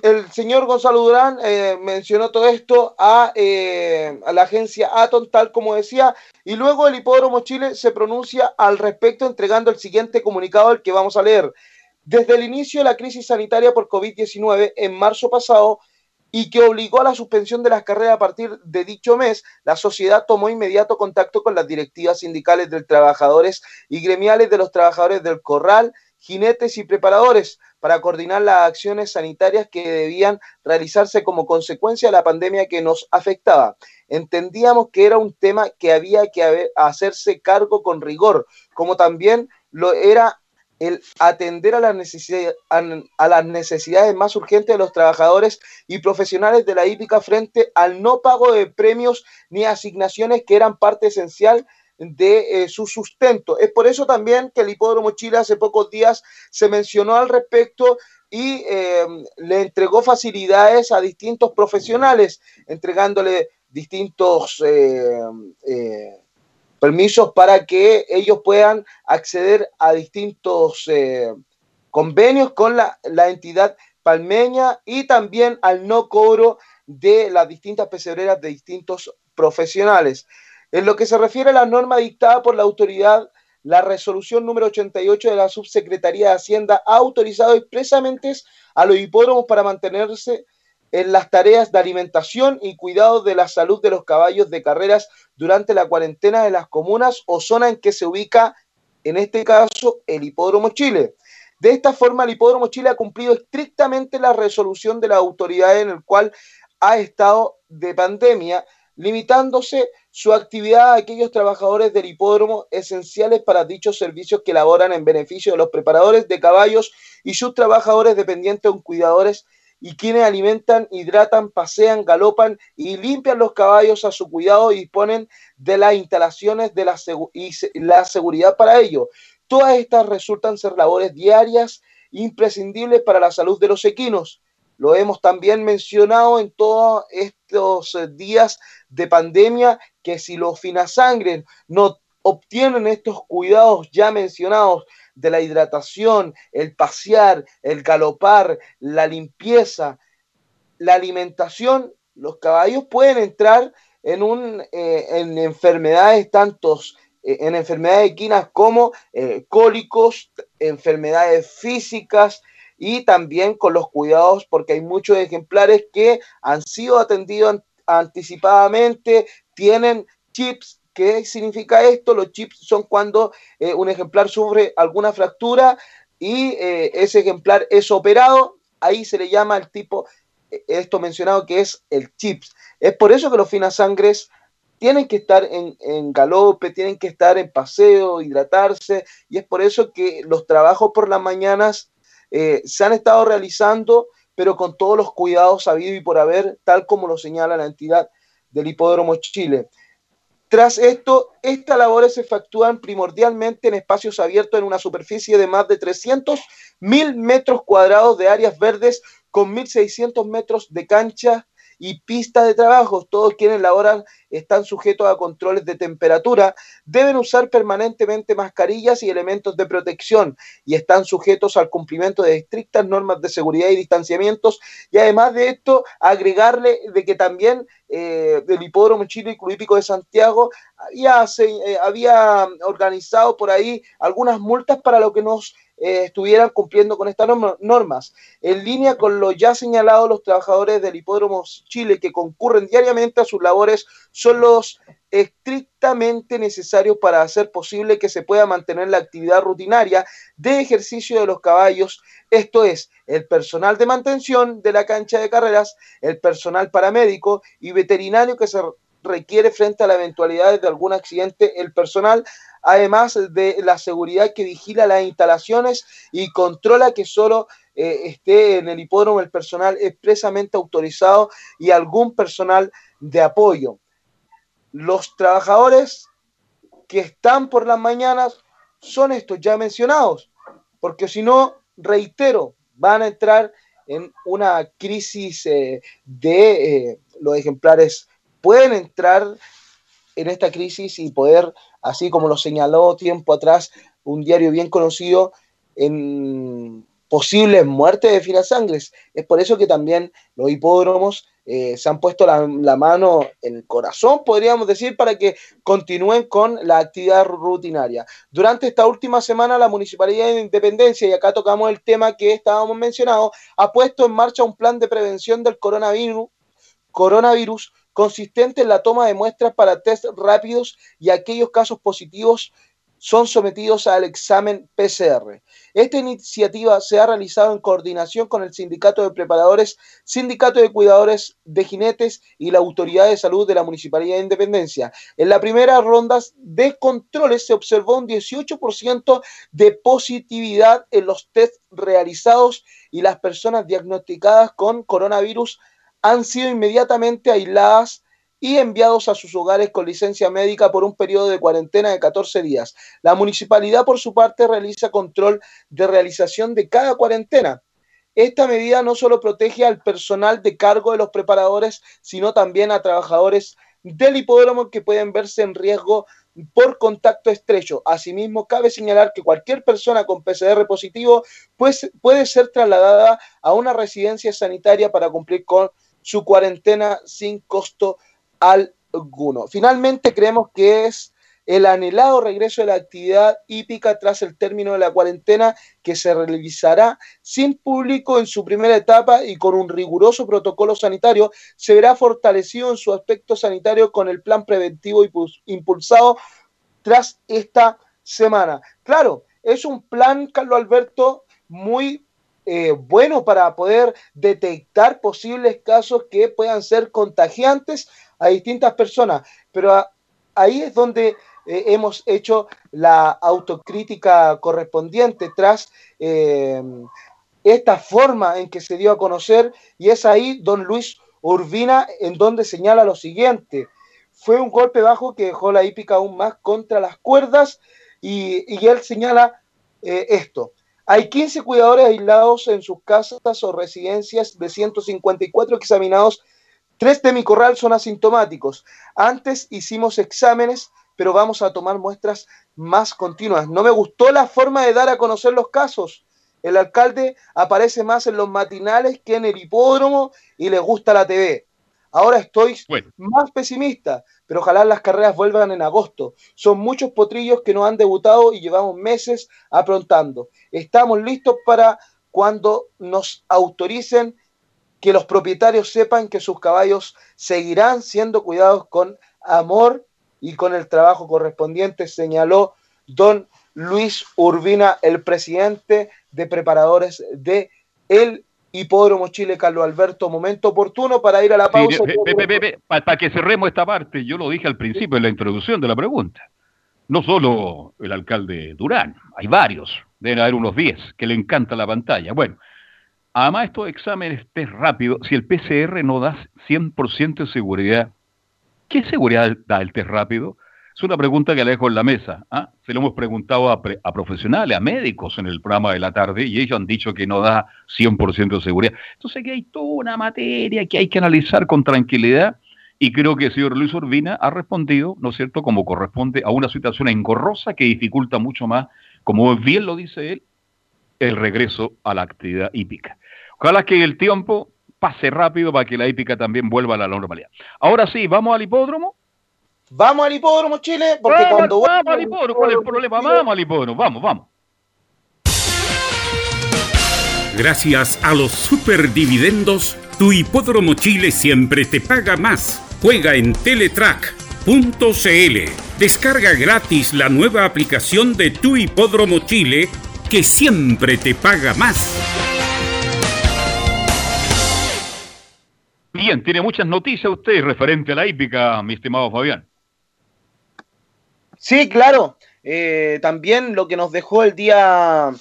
el señor Gonzalo Durán eh, mencionó todo esto a, eh, a, la agencia Atom, tal como decía, y luego el Hipódromo Chile se pronuncia al respecto entregando el siguiente comunicado, el que vamos a leer. Desde el inicio de la crisis sanitaria por COVID-19 en marzo pasado y que obligó a la suspensión de las carreras a partir de dicho mes, la sociedad tomó inmediato contacto con las directivas sindicales de trabajadores y gremiales de los trabajadores del corral, jinetes y preparadores para coordinar las acciones sanitarias que debían realizarse como consecuencia de la pandemia que nos afectaba. Entendíamos que era un tema que había que hacerse cargo con rigor, como también lo era el atender a, las necesidades más urgentes de los trabajadores y profesionales de la hípica frente al no pago de premios ni asignaciones que eran parte esencial de eh, su sustento. Es por eso también que el Hipódromo Chile hace pocos días se mencionó al respecto y eh, le entregó facilidades a distintos profesionales, entregándole distintos eh, permisos para que ellos puedan acceder a distintos convenios con la, la entidad palmeña y también al no cobro de las distintas pesebreras de distintos profesionales. En lo que se refiere a la norma dictada por la autoridad, la resolución número 88 de la Subsecretaría de Hacienda ha autorizado expresamente a los hipódromos para mantenerse en las tareas de alimentación y cuidado de la salud de los caballos de carreras durante la cuarentena de las comunas o zona en que se ubica, en este caso, el Hipódromo Chile. De esta forma, el Hipódromo Chile ha cumplido estrictamente la resolución de la autoridad en el cual ha estado de pandemia limitándose su actividad a aquellos trabajadores del hipódromo esenciales para dichos servicios que laboran en beneficio de los preparadores de caballos y sus trabajadores dependientes o cuidadores y quienes alimentan, hidratan, pasean, galopan y limpian los caballos a su cuidado y disponen de las instalaciones de la y la seguridad para ello. Todas estas resultan ser labores diarias imprescindibles para la salud de los equinos. Lo hemos también mencionado en todos estos eh, días de pandemia, que si los finasangres no obtienen estos cuidados ya mencionados de la hidratación, el pasear, el galopar, la limpieza, la alimentación, los caballos pueden entrar en, un, eh, en enfermedades tantos eh, en enfermedades equinas como cólicos, enfermedades físicas, y también con los cuidados porque hay muchos ejemplares que han sido atendidos anticipadamente, tienen chips. ¿Qué significa esto? Los chips son cuando eh, un ejemplar sufre alguna fractura y eh, ese ejemplar es operado, ahí se le llama el tipo, eh, esto mencionado que es el chips. Es por eso que los finasangres tienen que estar en, en, galope, tienen que estar en paseo, hidratarse, y es por eso que los trabajos por las mañanas eh, se han estado realizando, pero con todos los cuidados habido y por haber, tal como lo señala la entidad del Hipódromo Chile. Tras esto, estas labores se efectúan primordialmente en espacios abiertos en una superficie de más de 300 mil metros cuadrados de áreas verdes con 1.600 metros de cancha y pistas de trabajo. Todos quienes laboran están sujetos a controles de temperatura, deben usar permanentemente mascarillas y elementos de protección y están sujetos al cumplimiento de estrictas normas de seguridad y distanciamientos. Y además de esto, agregarle de que también eh, el Hipódromo Chile y Club de Santiago había, eh, había organizado por ahí algunas multas para lo que nos eh, estuvieran cumpliendo con estas normas. En línea con lo ya señalado, los trabajadores del Hipódromo Chile que concurren diariamente a sus labores son los estrictamente necesarios para hacer posible que se pueda mantener la actividad rutinaria de ejercicio de los caballos, esto es, el personal de mantención de la cancha de carreras, el personal paramédico y veterinario que se requiere frente a la eventualidad de algún accidente, el personal además de la seguridad que vigila las instalaciones y controla que solo eh, esté en el hipódromo el personal expresamente autorizado y algún personal de apoyo. Los trabajadores que están por las mañanas son estos ya mencionados, porque si no, reitero, van a entrar en una crisis eh, de eh, los ejemplares, pueden entrar en esta crisis y poder, así como lo señaló tiempo atrás un diario bien conocido, en posibles muertes de filasangres. Es por eso que también los hipódromos eh, se han puesto la, mano en el corazón, podríamos decir, para que continúen con la actividad rutinaria. Durante esta última semana, la Municipalidad de Independencia, y acá tocamos el tema que estábamos mencionando, ha puesto en marcha un plan de prevención del coronavirus, coronavirus consistente en la toma de muestras para test rápidos y aquellos casos positivos son sometidos al examen PCR. Esta iniciativa se ha realizado en coordinación con el Sindicato de Preparadores, Sindicato de Cuidadores de Jinetes y la Autoridad de Salud de la Municipalidad de Independencia. En la primera ronda de controles se observó un 18% de positividad en los test realizados y las personas diagnosticadas con coronavirus han sido inmediatamente aisladas y enviados a sus hogares con licencia médica por un periodo de cuarentena de 14 días. La municipalidad, por su parte, realiza control de realización de cada cuarentena. Esta medida no solo protege al personal de cargo de los preparadores, sino también a trabajadores del hipódromo que pueden verse en riesgo por contacto estrecho. Asimismo, cabe señalar que cualquier persona con PCR positivo pues, puede ser trasladada a una residencia sanitaria para cumplir con su cuarentena sin costo alguno. Finalmente, creemos que es el anhelado regreso de la actividad hípica tras el término de la cuarentena que se realizará sin público en su primera etapa y con un riguroso protocolo sanitario, se verá fortalecido en su aspecto sanitario con el plan preventivo impulsado tras esta semana. Claro, es un plan, Carlos Alberto, muy eh, bueno para poder detectar posibles casos que puedan ser contagiantes a distintas personas. Pero ahí es donde eh, hemos hecho la autocrítica correspondiente tras eh, esta forma en que se dio a conocer y es ahí don Luis Urbina en donde señala lo siguiente. Fue un golpe bajo que dejó la hípica aún más contra las cuerdas y, y él señala esto. Hay 15 cuidadores aislados en sus casas o residencias de 154 examinados. Tres de mi corral son asintomáticos. Antes hicimos exámenes, pero vamos a tomar muestras más continuas. No me gustó la forma de dar a conocer los casos. El alcalde aparece más en los matinales que en el hipódromo y le gusta la TV. Ahora estoy más pesimista, pero ojalá las carreras vuelvan en agosto. Son muchos potrillos que no han debutado y llevamos meses aprontando. Estamos listos para cuando nos autoricen que los propietarios sepan que sus caballos seguirán siendo cuidados con amor y con el trabajo correspondiente, señaló don Luis Urbina, el presidente de preparadores de el Hipódromo Chile, Carlos Alberto, momento oportuno para ir a la pausa. para que cerremos esta parte, yo lo dije al principio en la introducción de la pregunta. No solo el alcalde Durán, hay varios, deben haber unos 10 que le encanta la pantalla. Bueno, además estos exámenes test rápido, si el PCR no da 100% de seguridad, ¿qué seguridad da el test rápido? Es una pregunta que le dejo en la mesa. ¿ah? Se lo hemos preguntado a, profesionales, a médicos en el programa de la tarde y ellos han dicho que no da 100% de seguridad. Entonces que hay toda una materia que hay que analizar con tranquilidad y creo que el señor Luis Urbina ha respondido, ¿no es cierto?, como corresponde a una situación engorrosa que dificulta mucho más, como bien lo dice él, el regreso a la actividad hípica. Ojalá que el tiempo pase rápido para que la hípica también vuelva a la normalidad. Ahora sí, vamos al hipódromo. Vamos al hipódromo, Chile, porque vamos, cuando... Vamos al hipódromo, ¿cuál es el problema? Vamos al hipódromo, vamos, vamos. Gracias a los superdividendos, tu hipódromo Chile siempre te paga más. Juega en Teletrack.cl. Descarga gratis la nueva aplicación de tu hipódromo Chile que siempre te paga más. Bien, tiene muchas noticias usted referente a la hípica, mi estimado Fabián. Sí, claro. Eh, también lo que nos dejó el día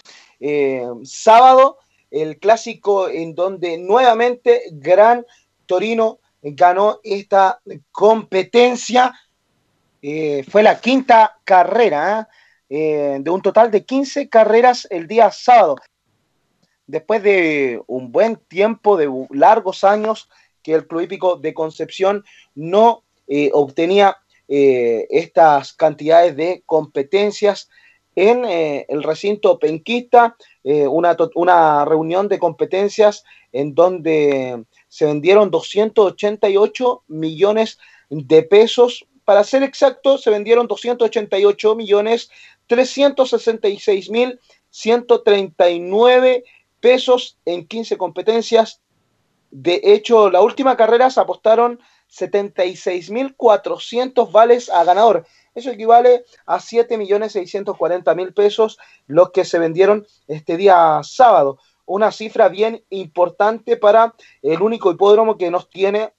eh, sábado, el clásico en donde nuevamente Gran Torino ganó esta competencia. Eh, fue la quinta carrera de un total de 15 carreras el día sábado. Después de un buen tiempo, de largos años, que el Club Hípico de Concepción no obtenía eh, estas cantidades de competencias en eh, el recinto penquista, eh, una, una, reunión de competencias en donde se vendieron 288 millones de pesos. Para ser exacto, se vendieron 288 millones 366 mil 139 pesos en 15 competencias. De hecho, la última carrera se apostaron 76.400 vales a ganador. Eso equivale a 7.640.000 pesos los que se vendieron este día sábado. Una cifra bien importante para el único hipódromo que nos tiene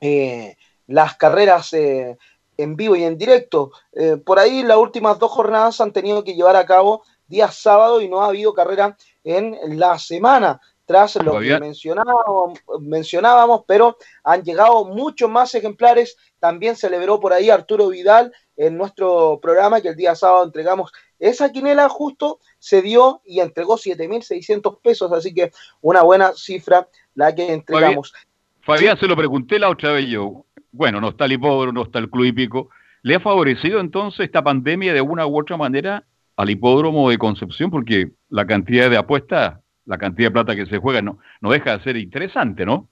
eh, las carreras eh, en vivo y en directo. Eh, por ahí las últimas dos jornadas han tenido que llevar a cabo día sábado y no ha habido carrera en la semana tras lo que mencionábamos, mencionábamos, pero han llegado muchos más ejemplares. También celebró por ahí Arturo Vidal en nuestro programa que el día sábado entregamos esa quinela justo, se dio y entregó 7.600 pesos, así que una buena cifra la que entregamos. Fabián, se lo pregunté la otra vez yo. Bueno, no está el hipódromo, no está el club hípico. ¿Le ha favorecido entonces esta pandemia de una u otra manera al hipódromo de Concepción? Porque la cantidad de apuestas la cantidad de plata que se juega no, no deja de ser interesante, ¿no?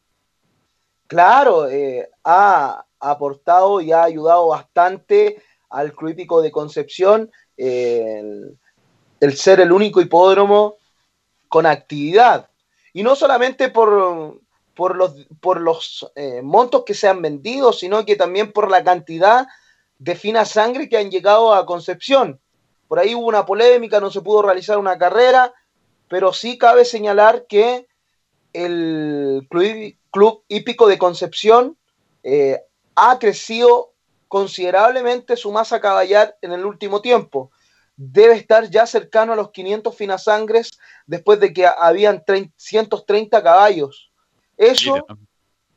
Claro, eh, ha aportado y ha ayudado bastante al Club de Concepción el, ser el único hipódromo con actividad. Y no solamente por, por los, por los eh, montos que se han vendido, sino que también por la cantidad de fina sangre que han llegado a Concepción. Por ahí hubo una polémica, no se pudo realizar una carrera, pero sí cabe señalar que el Club, Hípico de Concepción eh, ha crecido considerablemente su masa caballar en el último tiempo. Debe estar ya cercano a los 500 finasangres después de que habían 130 caballos. Eso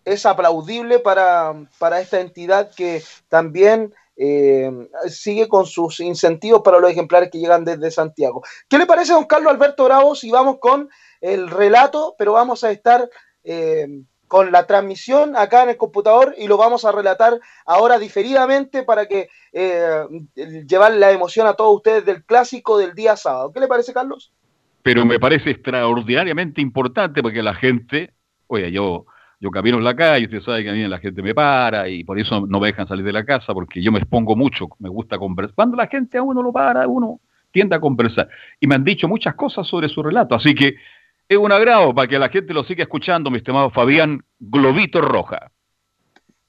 es aplaudible para, para esta entidad que también eh, sigue con sus incentivos para los ejemplares que llegan desde Santiago. ¿Qué le parece, don Carlos Alberto Bravo, si vamos con el relato, pero vamos a estar eh, con la transmisión acá en el computador y lo vamos a relatar ahora diferidamente para que eh, llevar la emoción a todos ustedes del clásico del día sábado. ¿Qué le parece, Carlos? Pero me parece extraordinariamente importante porque la gente, oye, yo yo camino en la calle, usted sabe que a mí la gente me para y por eso no me dejan salir de la casa, porque yo me expongo mucho, me gusta conversar. Cuando la gente a uno lo para, uno tiende a conversar. Y me han dicho muchas cosas sobre su relato, así que es un agrado para que la gente lo siga escuchando, mi estimado Fabián Globito Roja.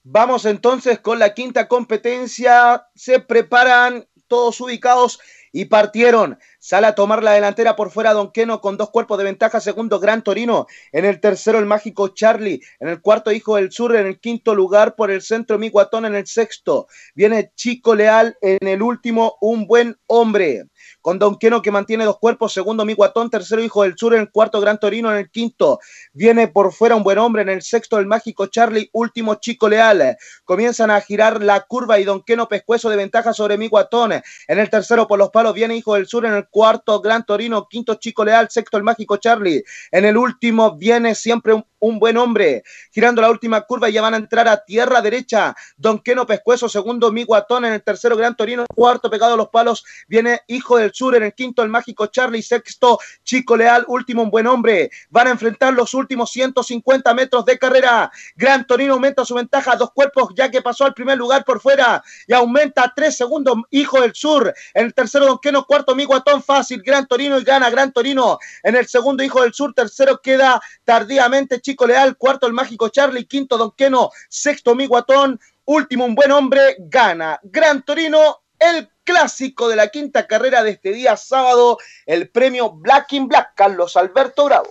Vamos entonces con la quinta competencia. Se preparan todos ubicados y partieron. Sale a tomar la delantera por fuera Don Queno con dos cuerpos de ventaja. Segundo, Gran Torino. En el tercero, el mágico Charlie. En el cuarto, Hijo del Sur. En el quinto lugar, por el centro, Miguatón. En el sexto, viene Chico Leal. En el último, un buen hombre con Don Queno que mantiene dos cuerpos, segundo Mi Guatón, tercero Hijo del Sur, en el cuarto Gran Torino, en el quinto viene por fuera un buen hombre, en el sexto el mágico Charlie, último Chico Leal. Comienzan a girar la curva y Don Queno pescuezo de ventaja sobre Mi Guatón. En el tercero por los palos viene Hijo del Sur, en el cuarto Gran Torino, quinto Chico Leal, sexto el mágico Charlie. En el último viene siempre un buen hombre. Girando la última curva, ya van a entrar a tierra derecha. Don Queno Pescuezo, segundo Miguatón en el tercero Gran Torino, cuarto pegado a los palos, viene Hijo del Sur en el quinto el mágico Charlie, sexto Chico Leal, último un buen hombre. Van a enfrentar los últimos 150 metros de carrera. Gran Torino aumenta su ventaja dos cuerpos ya que pasó al primer lugar por fuera y aumenta tres segundos Hijo del Sur. En el tercero Don Queno, cuarto Miguatón fácil, Gran Torino y gana Gran Torino. En el segundo Hijo del Sur, tercero queda tardíamente Chico Leal, cuarto el mágico Charlie, quinto Don Queno, sexto Miguatón, último un buen hombre, gana Gran Torino, el clásico de la quinta carrera de este día sábado, el premio Black in Black, Carlos Alberto Bravo.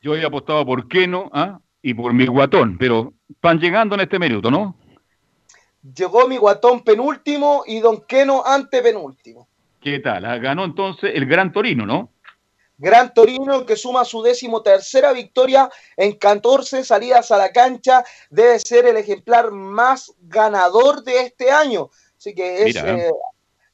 Yo he apostado por Keno ¿ah? y por mi guatón, pero van llegando en este minuto, ¿no? Llegó mi guatón penúltimo y Don Queno antepenúltimo. ¿Qué tal? Ah, Ganó entonces el Gran Torino, ¿no? Gran Torino que suma su décimo tercera victoria en 14 salidas a la cancha, debe ser el ejemplar más ganador de este año. Así que es, Mira. eh,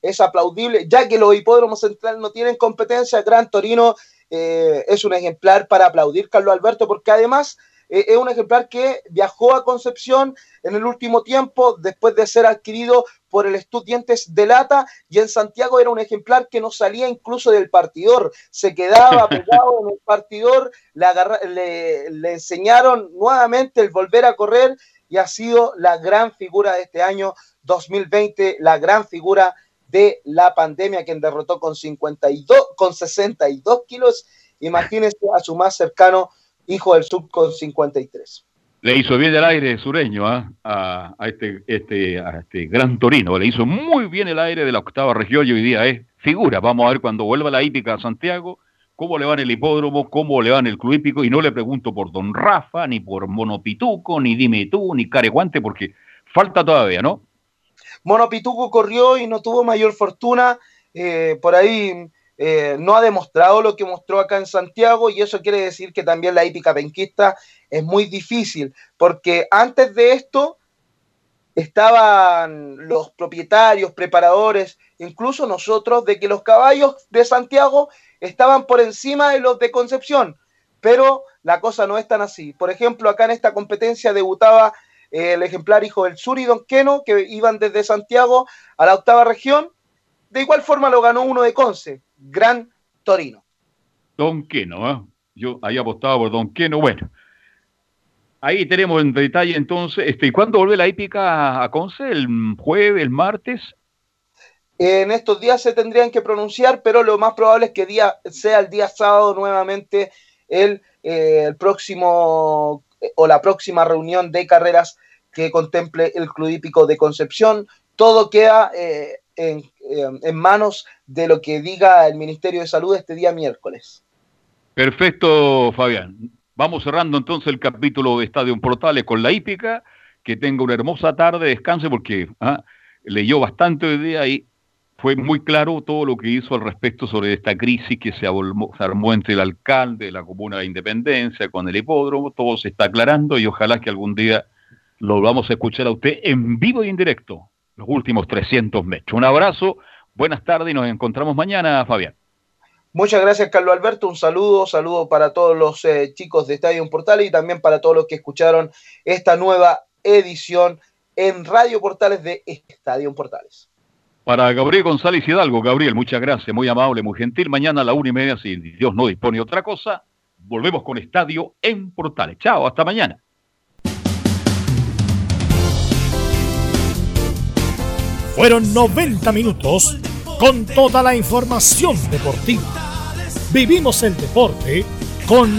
es aplaudible, ya que los hipódromos centrales no tienen competencia, Gran Torino eh, es un ejemplar para aplaudir, Carlos Alberto, porque además eh, es un ejemplar que viajó a Concepción en el último tiempo después de ser adquirido por el Estudiantes de Lata y en Santiago era un ejemplar que no salía incluso del partidor, se quedaba <laughs> pegado en el partidor, le, agarra- le- le enseñaron nuevamente el volver a correr y ha sido la gran figura de este año 2020, la gran figura de la pandemia, quien derrotó con 52, con 62 kilos, imagínense a su más cercano hijo del sub con 53. Le hizo bien el aire sureño ¿ah? a, a este, este, a este Gran Torino. Le hizo muy bien el aire de la octava región y hoy día es figura. Vamos a ver cuando vuelva la hípica a Santiago, cómo le va en el hipódromo, cómo le va en el club hípico. Y no le pregunto por Don Rafa, ni por Monopituco, ni Dime tú, ni Careguante, porque falta todavía, ¿no? Mono Pituco corrió y no tuvo mayor fortuna. eh, por ahí eh, no ha demostrado lo que mostró acá en Santiago y eso quiere decir que también la hípica penquista es muy difícil porque antes de esto estaban los propietarios, preparadores, incluso nosotros, de que los caballos de Santiago estaban por encima de los de Concepción, pero la cosa no es tan así. Por ejemplo, acá en esta competencia debutaba eh, el ejemplar hijo del sur y Don Queno, que iban desde Santiago a la octava región. De igual forma lo ganó uno de Conce, Gran Torino. Don Queno, ¿ah? Yo había apostado por Don Queno. Bueno, ahí tenemos en detalle entonces. Este, ¿Y cuándo vuelve la hípica a Conce? ¿El jueves, el martes? En estos días se tendrían que pronunciar, pero lo más probable es que día, sea el día sábado nuevamente el, eh, el próximo eh, o la próxima reunión de carreras que contemple el Club Hípico de Concepción. Todo queda eh, en, eh, en manos de lo que diga el Ministerio de Salud este día miércoles. Perfecto, Fabián. Vamos cerrando entonces el capítulo de Estadio Portales con la hípica. Que tenga una hermosa tarde, descanse porque ah, leyó bastante hoy día y fue muy claro todo lo que hizo al respecto sobre esta crisis que se armó entre el alcalde, la comuna de Independencia, con el hipódromo. Todo se está aclarando y ojalá que algún día lo vamos a escuchar a usted en vivo y en directo, los últimos 300 metros. Un abrazo, buenas tardes y nos encontramos mañana, Fabián. Muchas gracias, Carlos Alberto. Un saludo, saludo para todos los eh, chicos de Estadio Portales y también para todos los que escucharon esta nueva edición en Radio Portales de Estadio Portales. Para Gabriel González Hidalgo, Gabriel, muchas gracias, muy amable, muy gentil. Mañana a la una y media, si Dios no dispone otra cosa, volvemos con Estadio en Portales. Chao, hasta mañana. Fueron 90 minutos con toda la información deportiva. Vivimos el deporte con